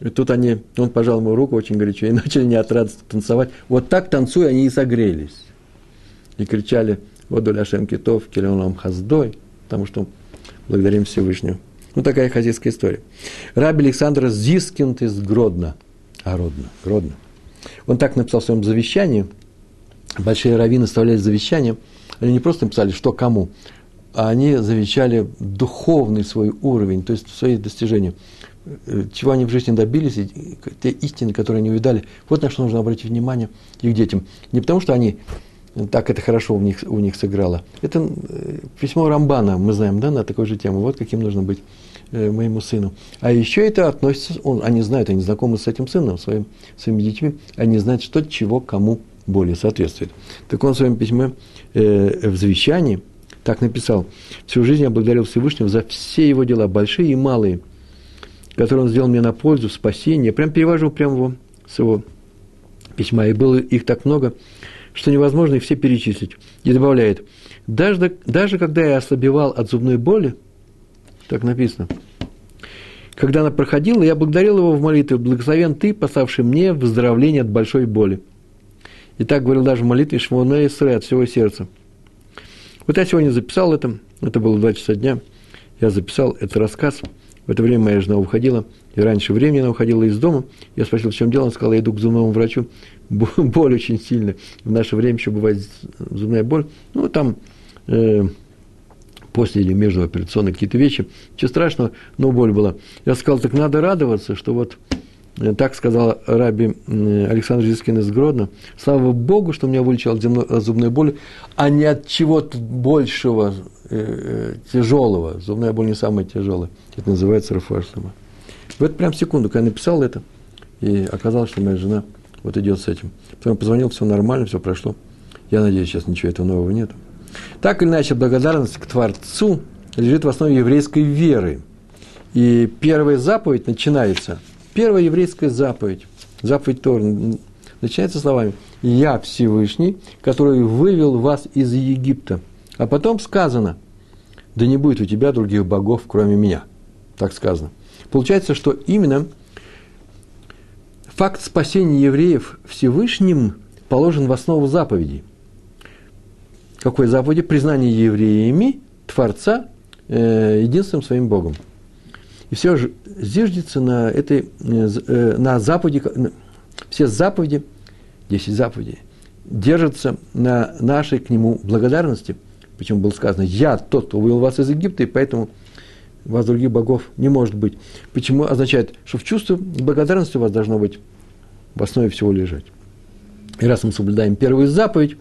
И тут они, он пожал ему руку очень горячо и [LAUGHS] начали не от радости танцевать. Вот так танцуя, они и согрелись. И кричали «Воду ляшем китов, килеоном хаздой», потому что благодарим Всевышнего. Ну, такая хазийская история. Раби Александр Зискинд из Гродно. А, Родно, Гродно. Он так написал в своем завещании. Большие раввины оставляли завещание. Они не просто написали, что кому, а они завещали духовный свой уровень, то есть свои достижения. Э, чего они в жизни добились, те истины, которые они увидали. Вот на что нужно обратить внимание их детям. Не потому, что они так это хорошо у них, у них сыграло. Это э, письмо Рамбана, мы знаем, да, на такой же тему. Вот каким нужно быть моему сыну. А еще это относится, он, они знают, они знакомы с этим сыном, своим, своими детьми, они знают, что чего кому более соответствует. Так он в своем письме э, в завещании так написал. Всю жизнь я благодарил Всевышнего за все его дела, большие и малые, которые он сделал мне на пользу, в спасение. Прям перевожу прямо его, с его письма. И было их так много, что невозможно их все перечислить. И добавляет, даже, даже когда я ослабевал от зубной боли, так написано, когда она проходила, я благодарил его в молитве, благословен ты, пославший мне выздоровление от большой боли. И так говорил даже в молитве Шмона Исре от всего сердца – вот я сегодня записал это, это было два часа дня, я записал этот рассказ. В это время моя жена уходила, и раньше времени она уходила из дома. Я спросил, в чем дело, она сказала, я иду к зубному врачу, [LAUGHS] боль очень сильная. В наше время еще бывает зубная боль. Ну, там э, после или между операционной какие-то вещи. Ничего страшного, но боль была. Я сказал, так надо радоваться, что вот Э, так сказал раби Александр Зискин из Гродно. Слава Богу, что меня вылечил от зубной боли, а не от чего-то большего, э, э, тяжелого. Зубная боль не самая тяжелая. Это называется рафуашлама. В эту прям секунду, когда я написал это, и оказалось, что моя жена вот идет с этим. Потом позвонил, все нормально, все прошло. Я надеюсь, сейчас ничего этого нового нет. Так или иначе, благодарность к Творцу, лежит в основе еврейской веры. И первая заповедь начинается, первая еврейская заповедь, заповедь Тор, начинается словами «Я Всевышний, который вывел вас из Египта». А потом сказано «Да не будет у тебя других богов, кроме меня». Так сказано. Получается, что именно факт спасения евреев Всевышним положен в основу заповедей. Какой заповеди? Признание евреями Творца э, единственным своим Богом. И все же зиждется на этой, э, э на заповеди, все заповеди, 10 заповедей, держатся на нашей к нему благодарности. Почему было сказано, я тот, кто вывел вас из Египта, и поэтому у вас других богов не может быть. Почему означает, что в чувстве благодарности у вас должно быть в основе всего лежать. И раз мы соблюдаем первую заповедь,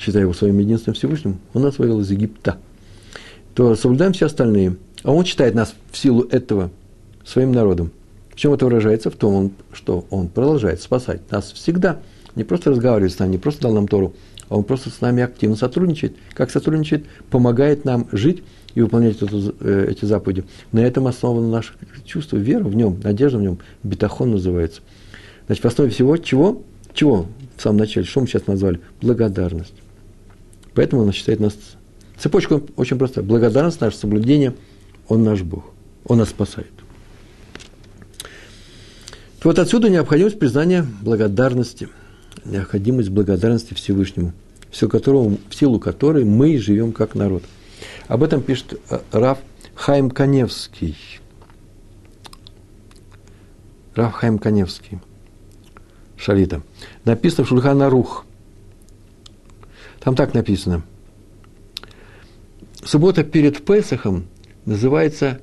считая его своим единственным Всевышним, он нас вывел из Египта, то соблюдаем все остальные. А он считает нас в силу этого своим народом. В чем это выражается? В том, что он продолжает спасать нас всегда. Не просто разговаривает с нами, не просто дал нам Тору, а он просто с нами активно сотрудничает. Как сотрудничает? Помогает нам жить и выполнять эту, э, эти заповеди. На этом основано наше чувство, вера в нем, надежда в нем, бетахон называется. Значит, в основе всего чего? Чего в самом начале? Что мы сейчас назвали? Благодарность. Поэтому он считает нас... Цепочка очень простая. Благодарность, наше соблюдение, он наш Бог. Он нас спасает. Вот отсюда необходимость признания благодарности. Необходимость благодарности Всевышнему, в силу, которого, в силу которой мы живем как народ – об этом пишет э, Раф Хайм Каневский. Раф Хайм Каневский. Шалита. Написано в Шульхана Рух. Там так написано. Суббота перед Песохом называется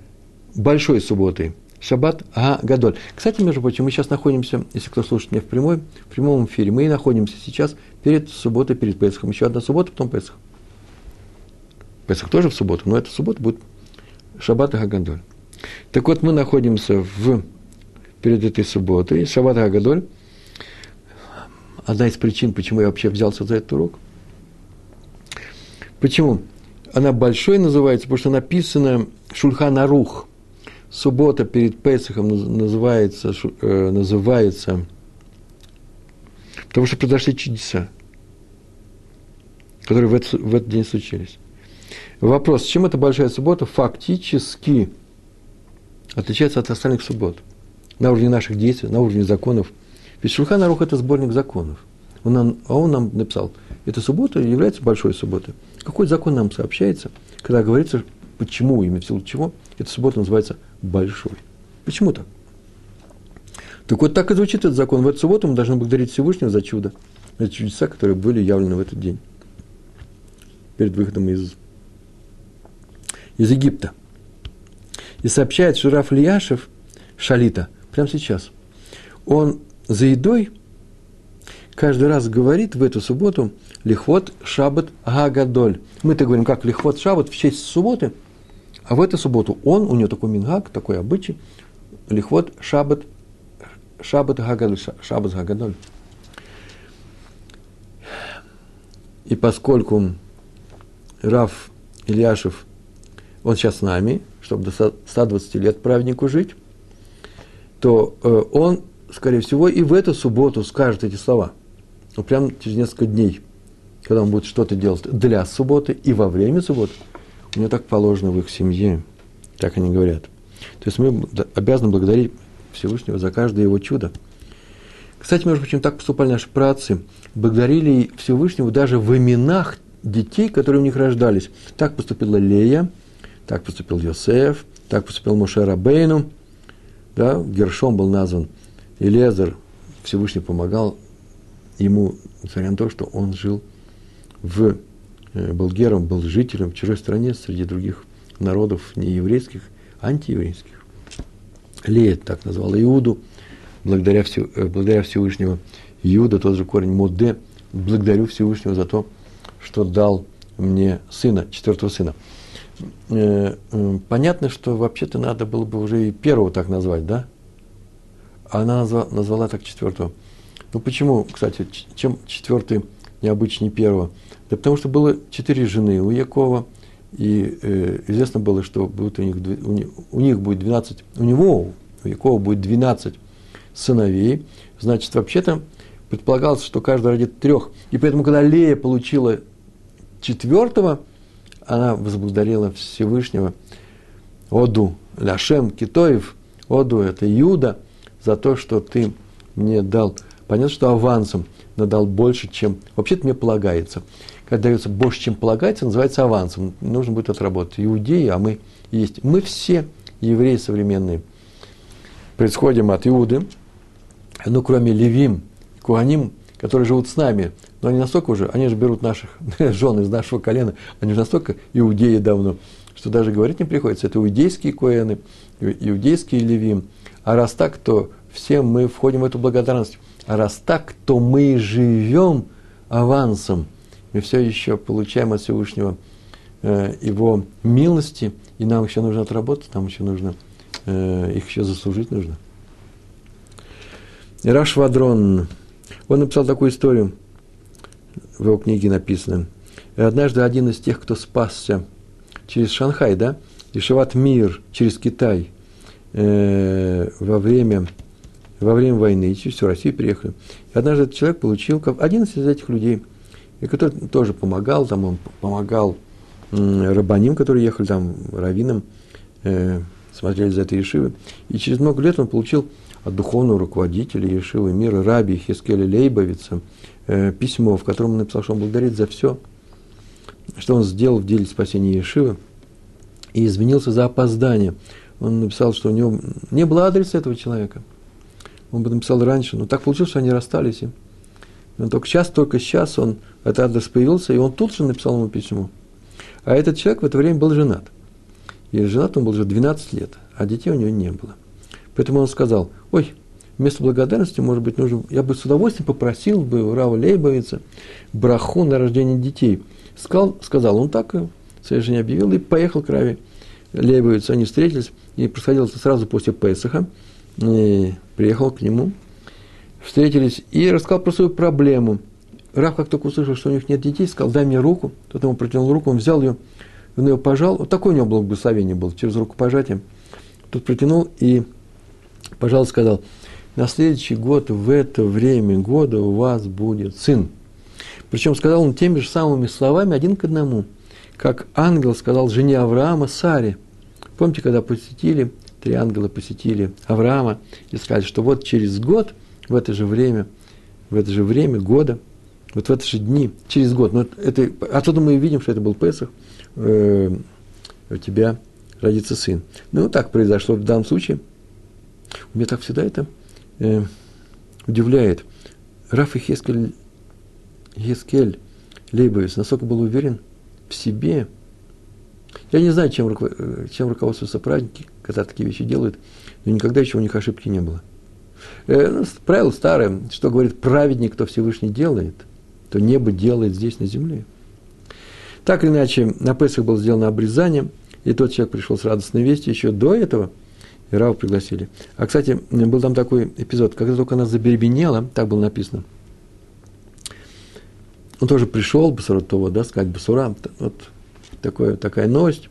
Большой субботой. Шаббат А Гадоль. Кстати, между прочим, мы сейчас находимся, если кто слушает меня в, прямой, в прямом эфире, мы находимся сейчас перед субботой, перед Песохом. Еще одна суббота, потом Песох. Песах тоже в субботу, но эта суббота будет Шаббат и Хагадоль. Так вот, мы находимся в, перед этой субботой, Шаббат и Хагадоль. Одна из причин, почему я вообще взялся за этот урок. Почему? Она большой называется, потому что написано Шульхан Арух. Суббота перед Песахом называется, э, называется потому что произошли чудеса, которые в этот, в этот день случились. Вопрос, чем эта большая суббота фактически отличается от остальных суббот? На уровне наших действий, на уровне законов. Ведь Шульхан Арух – это сборник законов. Он нам, а он нам написал, эта суббота является большой субботой. Какой закон нам сообщается, когда говорится, почему, именно в силу чего, эта суббота называется большой? Почему так? Так вот так и звучит этот закон. В эту субботу мы должны благодарить Всевышнего за чудо, за чудеса, которые были явлены в этот день, перед выходом из из Египта. И сообщает, что Раф Лияшев, Шалита, прямо сейчас, он за едой каждый раз говорит в эту субботу Лихвот Шаббат Гагадоль. Мы-то говорим, как Лихвот Шаббат в честь субботы, а в эту субботу он, у него такой мингак, такой обычай, Лихвот Шаббат, Шаббат Гагадоль, Шаббат Гагадоль. И поскольку Раф Ильяшев он сейчас с нами, чтобы до 120 лет праведнику жить, то э, он, скорее всего, и в эту субботу скажет эти слова. Ну, прямо через несколько дней, когда он будет что-то делать для субботы и во время субботы. У него так положено в их семье, так они говорят. То есть мы обязаны благодарить Всевышнего за каждое его чудо. Кстати, между прочим, так поступали наши працы. Благодарили Всевышнего даже в именах детей, которые у них рождались. Так поступила Лея – так поступил Йосеф, так поступил Моше Рабейну, да, Гершом был назван Елезер, Всевышний помогал ему, несмотря на то, что он жил в, э, был гером, был жителем в чужой стране среди других народов не еврейских, антиеврейских. Лея так назвал Иуду, благодаря, э, благодаря Всевышнего. Иуда, тот же корень Моде, благодарю Всевышнего за то, что дал мне сына, четвертого сына. Э, понятно, что вообще-то надо было бы уже и первого так назвать, да? А она назвала, назвала так четвертого. Ну почему, кстати, чем четвертый необычнее первого? Да потому что было четыре жены у Якова, И э, известно было, что будет у, них, у, них, у них будет 12, у него, у Якова будет 12 сыновей. Значит, вообще-то предполагалось, что каждый родит трех. И поэтому, когда Лея получила четвертого, она возблагодарила Всевышнего Оду, Ляшем, Китоев, Оду, это Юда, за то, что ты мне дал. Понятно, что авансом надал больше, чем вообще-то мне полагается. Когда дается больше, чем полагается, называется авансом. Нужно будет отработать. Иудеи, а мы есть. Мы все евреи современные. Происходим от Иуды, ну, кроме Левим, Куаним, которые живут с нами, но они настолько уже, они же берут наших [LAUGHS] жен из нашего колена, они же настолько иудеи давно, что даже говорить не приходится. Это иудейские коэны, иудейские левим. А раз так, то все мы входим в эту благодарность. Раз так, то мы живем авансом. Мы все еще получаем от Всевышнего э, его милости, и нам еще нужно отработать, нам еще нужно, э, их еще заслужить нужно. Рашвадрон, он написал такую историю, в его книге написано. Однажды один из тех, кто спасся через Шанхай, да, и Шават Мир через Китай э, во время во время войны, и всю Россию приехали. И однажды этот человек получил, один из этих людей, который тоже помогал, там он помогал рабаним, которые ехали там, раввинам, э, смотрели за этой Ешивы. И через много лет он получил от духовного руководителя Ешивы мира, раби Хискеля Лейбовица, э, письмо, в котором он написал, что он благодарит за все, что он сделал в деле спасения Ешивы, и извинился за опоздание. Он написал, что у него не было адреса этого человека. Он бы написал раньше, но так получилось, что они расстались. И но только сейчас, только сейчас он, этот адрес появился, и он тут же написал ему письмо. А этот человек в это время был женат. И женат он был уже 12 лет, а детей у него не было. Поэтому он сказал, ой, вместо благодарности, может быть, нужно, я бы с удовольствием попросил бы у Рава Лейбовица браху на рождение детей. Сказал, сказал он так, своей жене объявил, и поехал к Раве Лейбовицу. Они встретились, и происходило это сразу после Песаха. И приехал к нему, встретились и рассказал про свою проблему. Рав, как только услышал, что у них нет детей, сказал, дай мне руку. Тот ему протянул руку, он взял ее, он ее пожал. Вот такое у него благословение было, через рукопожатие. Тут протянул и пожал, сказал, на следующий год в это время года у вас будет сын. Причем сказал он теми же самыми словами, один к одному, как ангел сказал жене Авраама Саре. Помните, когда посетили, три ангела посетили Авраама и сказали, что вот через год, в это же время, в это же время года, вот в эти же дни, через год, но это, отсюда мы видим, что это был Песах, э, у тебя родится сын. Ну, так произошло в данном случае. Меня так всегда это э, удивляет. Раф и Хескель, Хескель Лейбовец настолько был уверен в себе. Я не знаю, чем, э, чем руководствуются праздники, когда такие вещи делают, но никогда еще у них ошибки не было. Э, ну, правило старое, что говорит праведник, кто Всевышний делает, то небо делает здесь на земле. Так или иначе, на Песах было сделано обрезание, и тот человек пришел с радостной вестью еще до этого – и Раву пригласили. А, кстати, был там такой эпизод, когда только она заберебенела, так было написано, он тоже пришел, Басарутова, да, сказать Басура, вот такое, такая новость.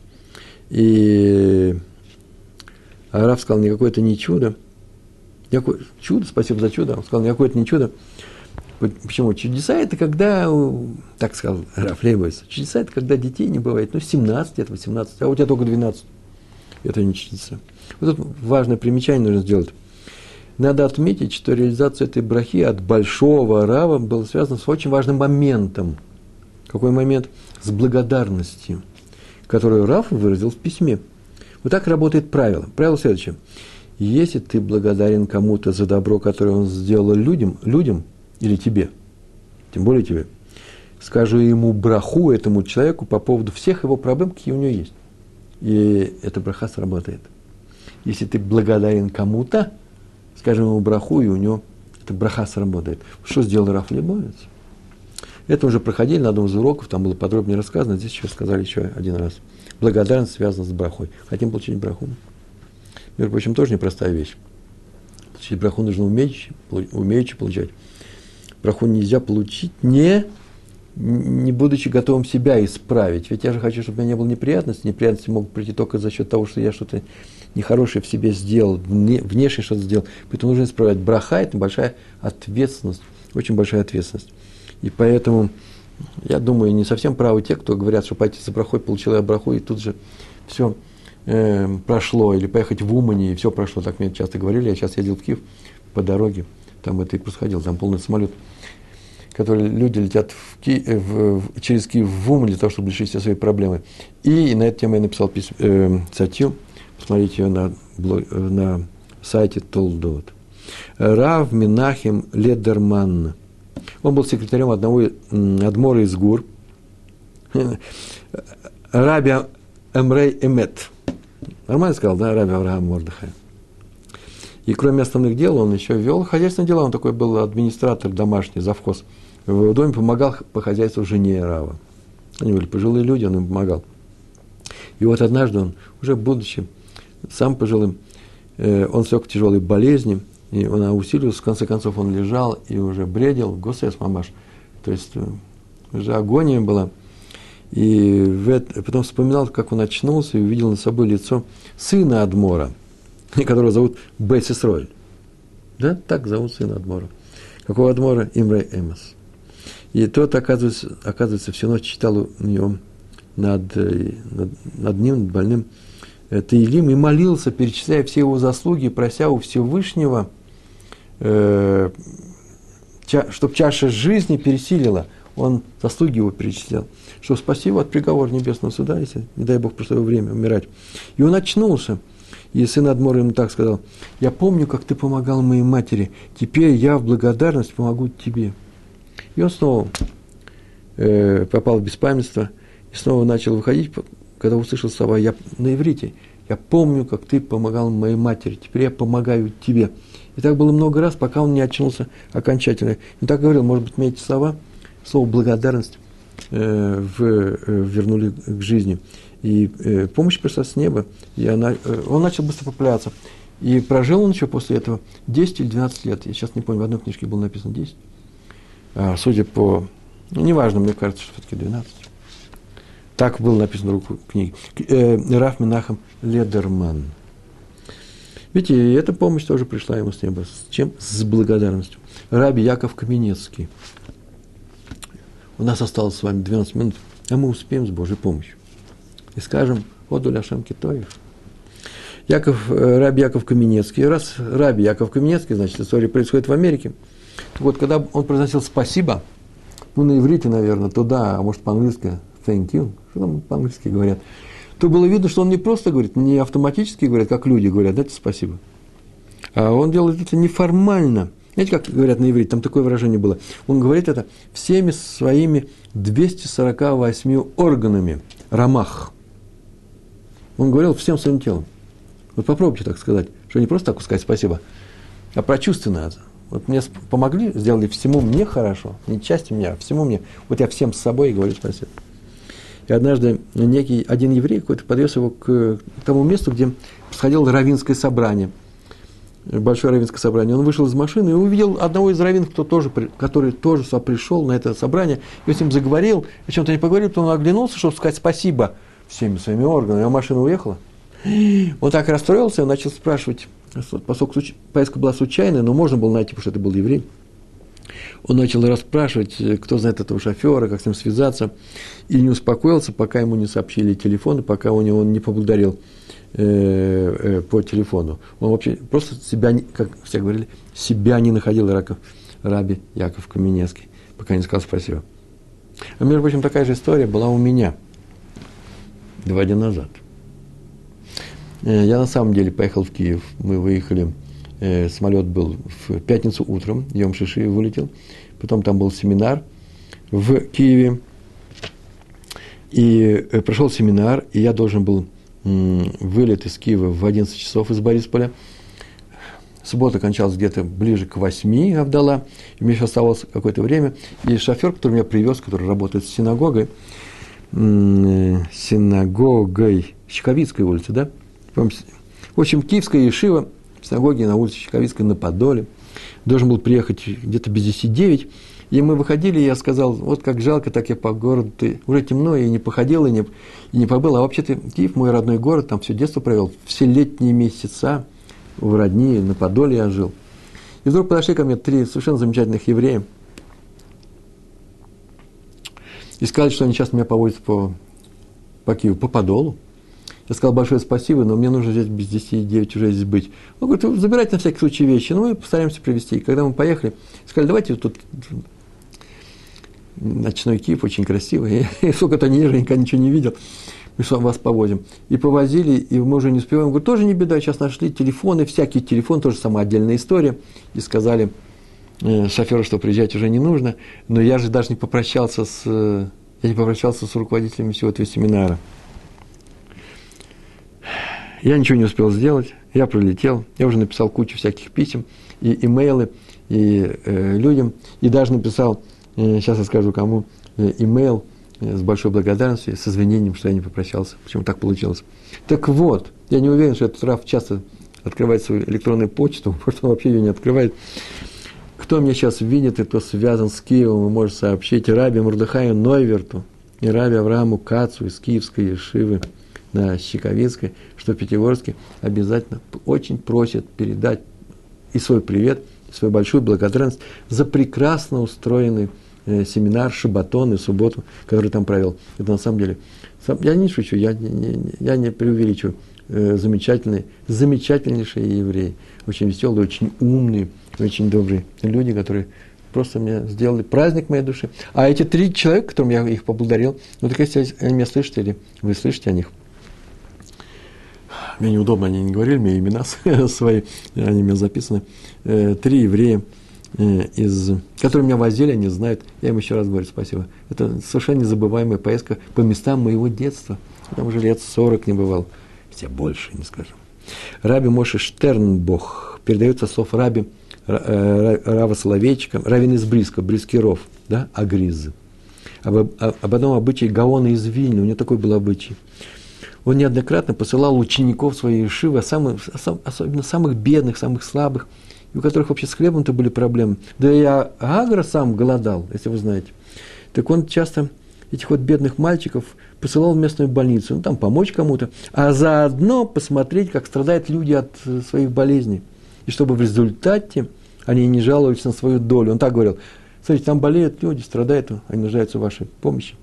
И Раф сказал, никакое это не чудо. Никакое, чудо, спасибо за чудо. Он сказал, никакое это не чудо. Почему? Чудеса – это когда, так сказал Раф Лейбовец, чудеса – это когда детей не бывает, ну, 17 лет, 18, а у тебя только 12. Это не чудеса. Вот тут важное примечание нужно сделать. Надо отметить, что реализация этой брахи от большого рава была связана с очень важным моментом. Какой момент? С благодарностью, которую Раф выразил в письме. Вот так работает правило. Правило следующее. Если ты благодарен кому-то за добро, которое он сделал людям, людям или тебе, тем более тебе, скажи ему браху, этому человеку, по поводу всех его проблем, какие у него есть. И эта браха сработает – если ты благодарен кому-то, скажем ему браху, и у него эта браха сработает. Что сделал Раф Лебовец? Это уже проходили на одном из уроков, там было подробнее рассказано, здесь еще сказали еще один раз. Благодарность связана с брахой. Хотим получить браху? Между прочим, тоже непростая вещь. Получить браху нужно уметь, умеючи получать. Браху нельзя получить, не не будучи готовым себя исправить. Ведь я же хочу, чтобы у меня не было неприятностей. Неприятности могут прийти только за счет того, что я что-то нехорошее в себе сделал, внешне что-то сделал. Поэтому нужно исправлять. Браха – это большая ответственность, очень большая ответственность. И поэтому, я думаю, не совсем правы те, кто говорят, что пойти за брахой, получил я браху, и тут же все э, прошло, или поехать в Умани, и все прошло. Так мне часто говорили. Я сейчас ездил в Киев по дороге, там это и происходило, там полный самолет которые люди летят в Ки, э, в, в, через Киев в Умань для того, чтобы решить все свои проблемы. И на эту тему я написал письмо, э, статью, посмотрите ее на, блог, э, на сайте Толдот. Рав Минахим Ледерман. Он был секретарем одного адмора из Гур. Раби Эмрей Эмет. Нормально сказал, да, Раби Авраам Мордыхай. И кроме основных дел он еще вел хозяйственные дела. Он такой был администратор домашний, завхоз в доме помогал по хозяйству жене Рава. Они были пожилые люди, он им помогал. И вот однажды он, уже будучи сам пожилым, э, он слег в тяжелой болезни, и она усилилась, в конце концов он лежал и уже бредил, госэс мамаш, то есть э, уже агония была. И в это, потом вспоминал, как он очнулся и увидел на собой лицо сына Адмора, [LAUGHS] которого зовут Бесисроль. Да, так зовут сына Адмора. Какого Адмора? Имрей Эмос. И тот, оказывается, оказывается, всю ночь читал у него над, э, над, над ним, над больным, Таилим, и молился, перечисляя все его заслуги, прося у Всевышнего, э, ча, чтобы чаша жизни пересилила. Он заслуги его перечислял, что спаси его от приговора небесного суда, если, не дай Бог, пришло время умирать. И он очнулся. И сын Адмора ему так сказал, «Я помню, как ты помогал моей матери, теперь я в благодарность помогу тебе». И он снова э, попал в беспамятство и снова начал выходить, когда услышал слова я, на иврите. Я помню, как ты помогал моей матери, теперь я помогаю тебе. И так было много раз, пока он не очнулся окончательно. И так говорил, может быть, мне эти слова, слово благодарность э, в, э, вернули к жизни. И э, помощь пришла с неба, и она, э, он начал быстро поправляться. И прожил он еще после этого 10 или 12 лет. Я сейчас не помню, в одной книжке было написано 10. А, судя по... Ну, неважно, мне кажется, что все-таки 12. Так было написано в руку книги. Э, Раф Минахам Ледерман. Видите, и эта помощь тоже пришла ему с неба. С чем? С благодарностью. Раби Яков Каменецкий. У нас осталось с вами 12 минут, а мы успеем с Божьей помощью. И скажем, «Оду ляшем китоев». Яков, э, Раби Яков Каменецкий. Раз Раби Яков Каменецкий, значит, история происходит в Америке – так вот, когда он произносил «спасибо», ну, на иврите, наверное, то да, а может, по-английски «thank you», что там по-английски говорят, то было видно, что он не просто говорит, не автоматически говорит, как люди говорят, дайте спасибо. А он делает это неформально. Знаете, как говорят на иврите, там такое выражение было. Он говорит это всеми своими 248 органами, рамах. Он говорил всем своим телом. Вот попробуйте так сказать, что не просто так сказать спасибо, а прочувственно вот мне помогли, сделали всему мне хорошо, не части меня, а всему мне. Вот я всем с собой и говорю спасибо. И однажды некий один еврей какой-то подвез его к тому месту, где происходило равинское собрание. Большое равинское собрание. Он вышел из машины и увидел одного из раввинов, кто тоже, который тоже пришел на это собрание. И с ним заговорил, о чем-то не поговорил, то он оглянулся, чтобы сказать спасибо всеми своими органами. А машина уехала. Он так расстроился, он начал спрашивать, поскольку поездка была случайная, но можно было найти, потому что это был еврей. Он начал расспрашивать, кто знает этого шофера, как с ним связаться, и не успокоился, пока ему не сообщили телефон, пока он не поблагодарил э, э, по телефону. Он вообще просто себя, как все говорили, себя не находил Раков, Раби Яков Каменецкий, пока не сказал спасибо. А между прочим, такая же история была у меня два дня назад – Э, я на самом деле поехал в Киев. Мы выехали, э, самолет был в пятницу утром, Йом Шиши вылетел. Потом там был семинар в Киеве. И э, прошел семинар, и я должен был вылет из Киева в 11 часов из Борисполя. Суббота кончалась где-то ближе к 8, Авдала. И мне еще оставалось какое-то время. И шофер, который меня привез, который работает с синагогой, синагогой Щековицкой улицы, да, в общем, Киевская Ешива, синагоге на улице Чековицкой на Подоле, должен был приехать где-то без 10 9, И мы выходили, и я сказал, вот как жалко, так я по городу, ты уже темно, и не походил, и не, и не побыл. А вообще-то Киев мой родной город, там все детство провел, все летние месяца в родни, на Подоле я жил. И вдруг подошли ко мне три совершенно замечательных еврея. И сказали, что они сейчас меня поводят по, по Киеву, по Подолу. Я сказал большое спасибо, но мне нужно здесь без 10 9 уже здесь быть. Он говорит, забирайте на всякий случай вещи. Ну, мы постараемся привезти. И когда мы поехали, сказали, давайте тут ночной Киев очень красивый. И [LAUGHS] сколько-то не езжу, никогда ничего не видел. Мы вас повозим. И повозили, и мы уже не успеваем. Говорю, тоже не беда, сейчас нашли телефоны, всякий телефон, тоже сама отдельная история. И сказали э, шоферу, что приезжать уже не нужно. Но я же даже не попрощался с, э, я не попрощался с руководителями всего этого семинара. Я ничего не успел сделать, я пролетел, я уже написал кучу всяких писем, и имейлы, и э, людям, и даже написал, э, сейчас я скажу кому, э, имейл э, с большой благодарностью, с извинением, что я не попрощался, почему так получилось. Так вот, я не уверен, что этот Раф часто открывает свою электронную почту, [LAUGHS] может, он вообще ее не открывает. Кто меня сейчас видит и кто связан с Киевом, вы можете сообщить Раби Мурдыхаю Нойверту и Раби Аврааму Кацу из Киевской Ешивы на Щековицкой, что в Пятигорске обязательно очень просят передать и свой привет, и свою большую благодарность за прекрасно устроенный э, семинар, шабатон и субботу, который там провел. Это на самом деле, сам, я не шучу, я не, не, я не преувеличиваю, э, замечательные, замечательнейшие евреи, очень веселые, очень умные, очень добрые люди, которые просто мне сделали праздник моей души. А эти три человека, которым я их поблагодарил, ну так если они меня слышите или вы слышите о них – мне неудобно, они не говорили мне имена [LAUGHS] свои, они у меня записаны. Э, три еврея, э, из, которые меня возили, они знают. Я им еще раз говорю спасибо. Это совершенно незабываемая поездка по местам моего детства. Там уже лет 40 не бывал. Хотя больше, не скажем. Раби Моше Штернбох передается слов Раби э, Рава Соловейчика, Равин из Бриска, Брискиров, да, Агриз. Об, об одном обычае Гаона из Вильни, у него такой был обычай он неоднократно посылал учеников своей Ишивы, самых, особенно самых бедных, самых слабых, у которых вообще с хлебом-то были проблемы. Да и Агра сам голодал, если вы знаете. Так он часто этих вот бедных мальчиков посылал в местную больницу, ну, там помочь кому-то, а заодно посмотреть, как страдают люди от э, своих болезней. И чтобы в результате они не жаловались на свою долю. Он так говорил, смотрите, там болеют люди, страдают, они нуждаются в вашей помощи.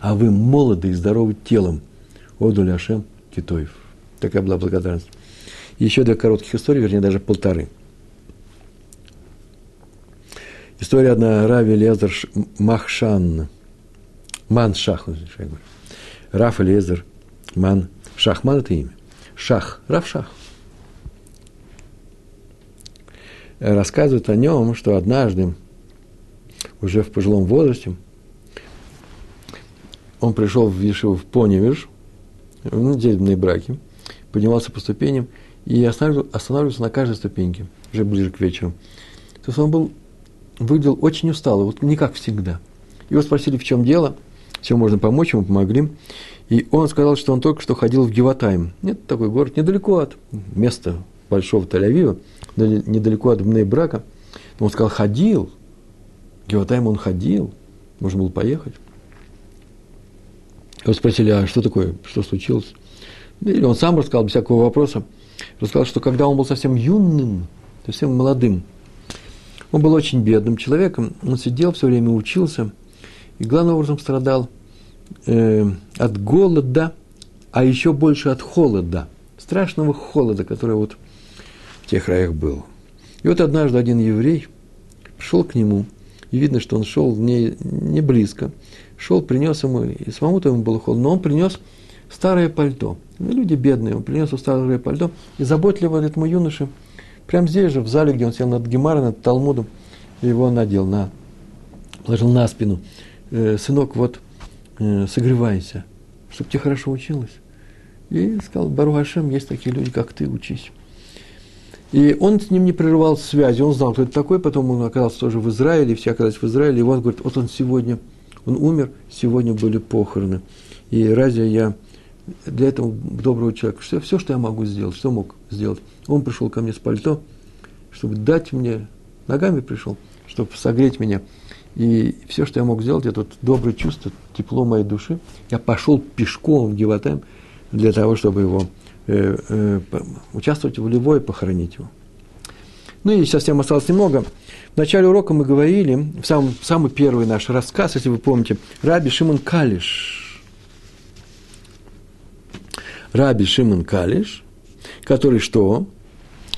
А вы молоды и здоровы телом – Оду Ашем Китоев. Такая была благодарность. еще две коротких истории, вернее, даже полторы. История одна Рави Лезер Махшан. Ман Шах, я говорю. Раф Лезер Ман Шах. Ман – это имя. Шах. Раф Шах. Рассказывает о нем, что однажды, уже в пожилом возрасте, он пришел в Вишиву в Поневиш, недельные браки, поднимался по ступеням и останавливался на каждой ступеньке, уже ближе к вечеру. То есть он был, выглядел очень усталый, вот не как всегда. Его спросили, в чем дело, чем можно помочь, ему помогли. И он сказал, что он только что ходил в Геватайм. Нет, такой город недалеко от места большого Тель-Авива, недалеко от Бней-Брака. Он сказал, ходил. Геватайм он ходил, можно было поехать. Его спросили, а что такое, что случилось? Или он сам рассказал, без всякого вопроса, рассказал, что когда он был совсем юным, совсем молодым, он был очень бедным человеком, он сидел все время, учился, и главным образом страдал э, от голода, а еще больше от холода, страшного холода, который вот в тех краях был. И вот однажды один еврей пришел к нему, и видно, что он шел не, не близко, шел, принес ему, и самому-то ему было холодно, но он принес старое пальто. Ну, люди бедные, он принес ему старое пальто, и заботливо этому юноше, прямо здесь же, в зале, где он сел над Гемарой, над Талмудом, его надел на, положил на спину. Э, Сынок, вот, э, согревайся, чтобы тебе хорошо училось. И сказал, Бару Хашем, есть такие люди, как ты, учись. И он с ним не прерывал связи, он знал, кто это такой, потом он оказался тоже в Израиле, все оказались в Израиле, и он говорит, вот он сегодня – он умер, сегодня были похороны. И разве я для этого доброго человека, все, все, что я могу сделать, что мог сделать? Он пришел ко мне с пальто, чтобы дать мне, ногами пришел, чтобы согреть меня. И все, что я мог сделать, это вот доброе чувство, тепло моей души. Я пошел пешком в Геватайм для того, чтобы его э, э, участвовать в Левое, похоронить его. Ну и совсем осталось немного. В начале урока мы говорили, в самом, самый первый наш рассказ, если вы помните, Раби Шимон Калиш. Раби Шимон Калиш, который что?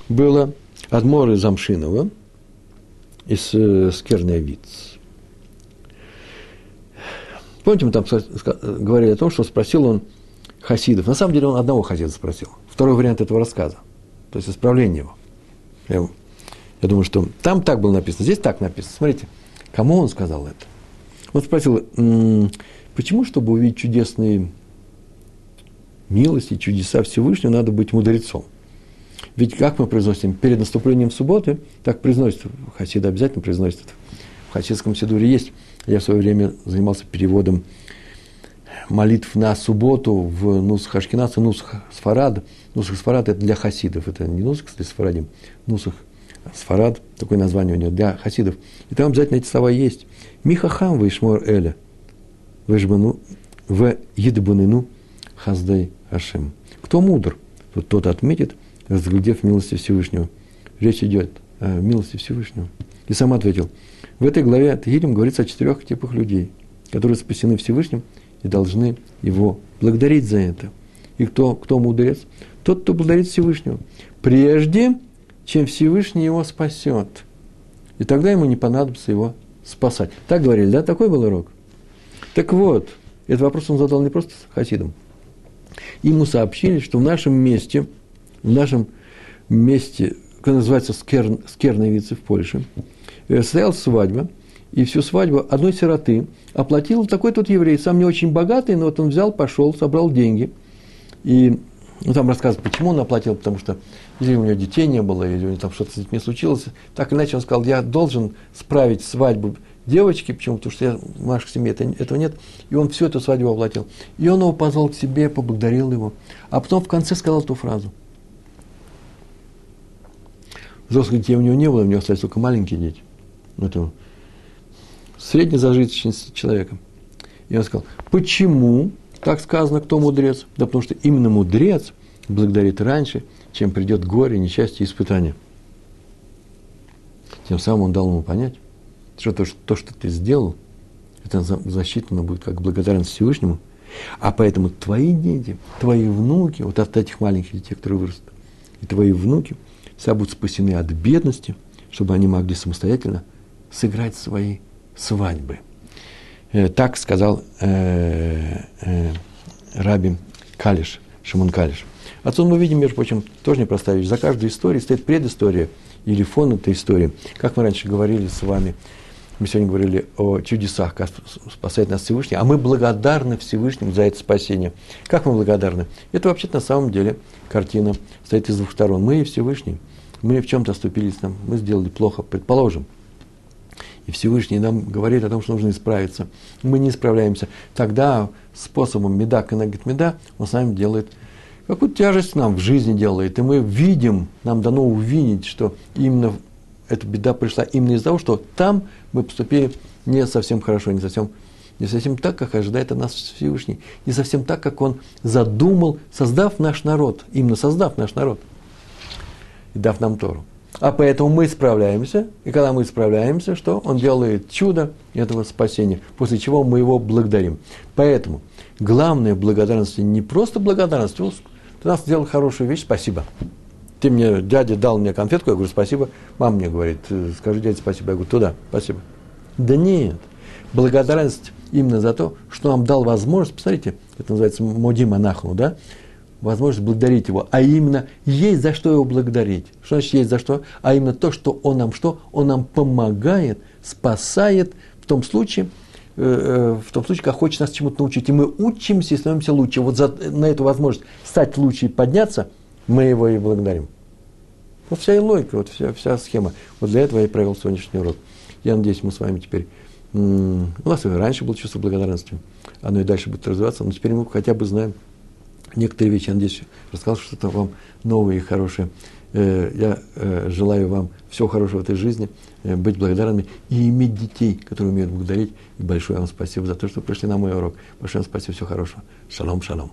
Было от Моры Замшинова из э, Скерневиц. Помните, мы там говорили о том, что спросил он хасидов. На самом деле он одного хасида спросил. Второй вариант этого рассказа. То есть исправление его. Я думаю, что там так было написано, здесь так написано. Смотрите, кому он сказал это? Он спросил, почему, чтобы увидеть чудесные милости, чудеса Всевышнего, надо быть мудрецом? Ведь как мы произносим перед наступлением субботы, так произносит, хасиды обязательно произносят это. В хасидском сидуре есть. Я в свое время занимался переводом молитв на субботу в Нусах Ашкинас и Нусах Сфарад. Нусах Сфарад – это для хасидов, это не Нусах, кстати, Сфарадим. Нусах Сфарад, такое название у него, для хасидов. И там обязательно эти слова есть. Михахам вейшмор эля, вейшбану, в едбанину хаздей ашем. Кто мудр, тот, тот отметит, разглядев милости Всевышнего. Речь идет о милости Всевышнего. И сам ответил, в этой главе Тахирим говорится о четырех типах людей, которые спасены Всевышним и должны его благодарить за это. И кто, кто мудрец? Тот, кто благодарит Всевышнего. Прежде чем Всевышний его спасет. И тогда ему не понадобится его спасать. Так говорили, да? Такой был урок. Так вот, этот вопрос он задал не просто хасидам. Ему сообщили, что в нашем месте, в нашем месте, как называется Скер, Скерновицы в Польше, э, состоялась свадьба, и всю свадьбу одной сироты оплатил такой тот еврей, сам не очень богатый, но вот он взял, пошел, собрал деньги. И ну, там рассказывают, почему он оплатил, потому что или у него детей не было, или у него там что-то с детьми случилось. Так иначе он сказал, я должен справить свадьбу девочки, почему? Потому что я, в нашей семье это, этого нет. И он всю эту свадьбу оплатил. И он его позвал к себе, поблагодарил его. А потом в конце сказал эту фразу. Взрослых детей у него не было, у него остались только маленькие дети. Это средняя зажиточность человека. И он сказал, почему так сказано, кто мудрец? Да потому что именно мудрец благодарит раньше, чем придет горе, несчастье испытание. Тем самым он дал ему понять, что то, что, то, что ты сделал, это засчитано будет как благодарность Всевышнему. А поэтому твои дети, твои внуки, вот от этих маленьких детей, которые вырастут, и твои внуки все будут спасены от бедности, чтобы они могли самостоятельно сыграть свои свадьбы. Э, так сказал э, э, Раби Калиш, Шимон Калиш. Отсюда мы видим, между прочим, тоже непростая вещь. За каждой историей стоит предыстория или фон этой истории. Как мы раньше говорили с вами, мы сегодня говорили о чудесах, как спасает нас Всевышний, а мы благодарны Всевышнему за это спасение. Как мы благодарны? Это вообще на самом деле картина стоит из двух сторон. Мы и Всевышний. Мы в чем-то оступились нам, мы сделали плохо, предположим. И Всевышний нам говорит о том, что нужно исправиться. Мы не исправляемся. Тогда способом меда, канагит меда, он с нами делает какую тяжесть нам в жизни делает. И мы видим, нам дано увидеть, что именно эта беда пришла именно из-за того, что там мы поступили не совсем хорошо, не совсем, не совсем так, как ожидает от нас Всевышний, не совсем так, как Он задумал, создав наш народ, именно создав наш народ и дав нам Тору. А поэтому мы справляемся, и когда мы справляемся, что Он делает чудо этого спасения, после чего мы Его благодарим. Поэтому главное благодарность не просто благодарность, ты нас сделал хорошую вещь, спасибо. Ты мне, дядя дал мне конфетку, я говорю, спасибо. Мама мне говорит, «Э, скажи дяде спасибо. Я говорю, туда, спасибо. Да нет. Благодарность именно за то, что нам дал возможность, посмотрите, это называется моди монаху, да, возможность благодарить его, а именно есть за что его благодарить. Что значит есть за что? А именно то, что он нам что? Он нам помогает, спасает в том случае, Э, э, в том случае, как хочет нас чему-то научить. И мы учимся и становимся лучше. Вот за, на эту возможность стать лучше и подняться, мы его и благодарим. Вот вся и логика, вот вся, вся схема. Вот для этого я и провел сегодняшний урок. Я надеюсь, мы с вами теперь... У нас и раньше было чувство благодарности. Оно и дальше будет развиваться, но теперь мы хотя бы знаем, некоторые вещи, я надеюсь, рассказал что-то вам новое и хорошее. Э, я э, желаю вам всего хорошего в этой жизни, э, быть благодарными и иметь детей, которые умеют благодарить. И большое вам спасибо за то, что пришли на мой урок. Большое вам спасибо, всего хорошего. Шалом, шалом.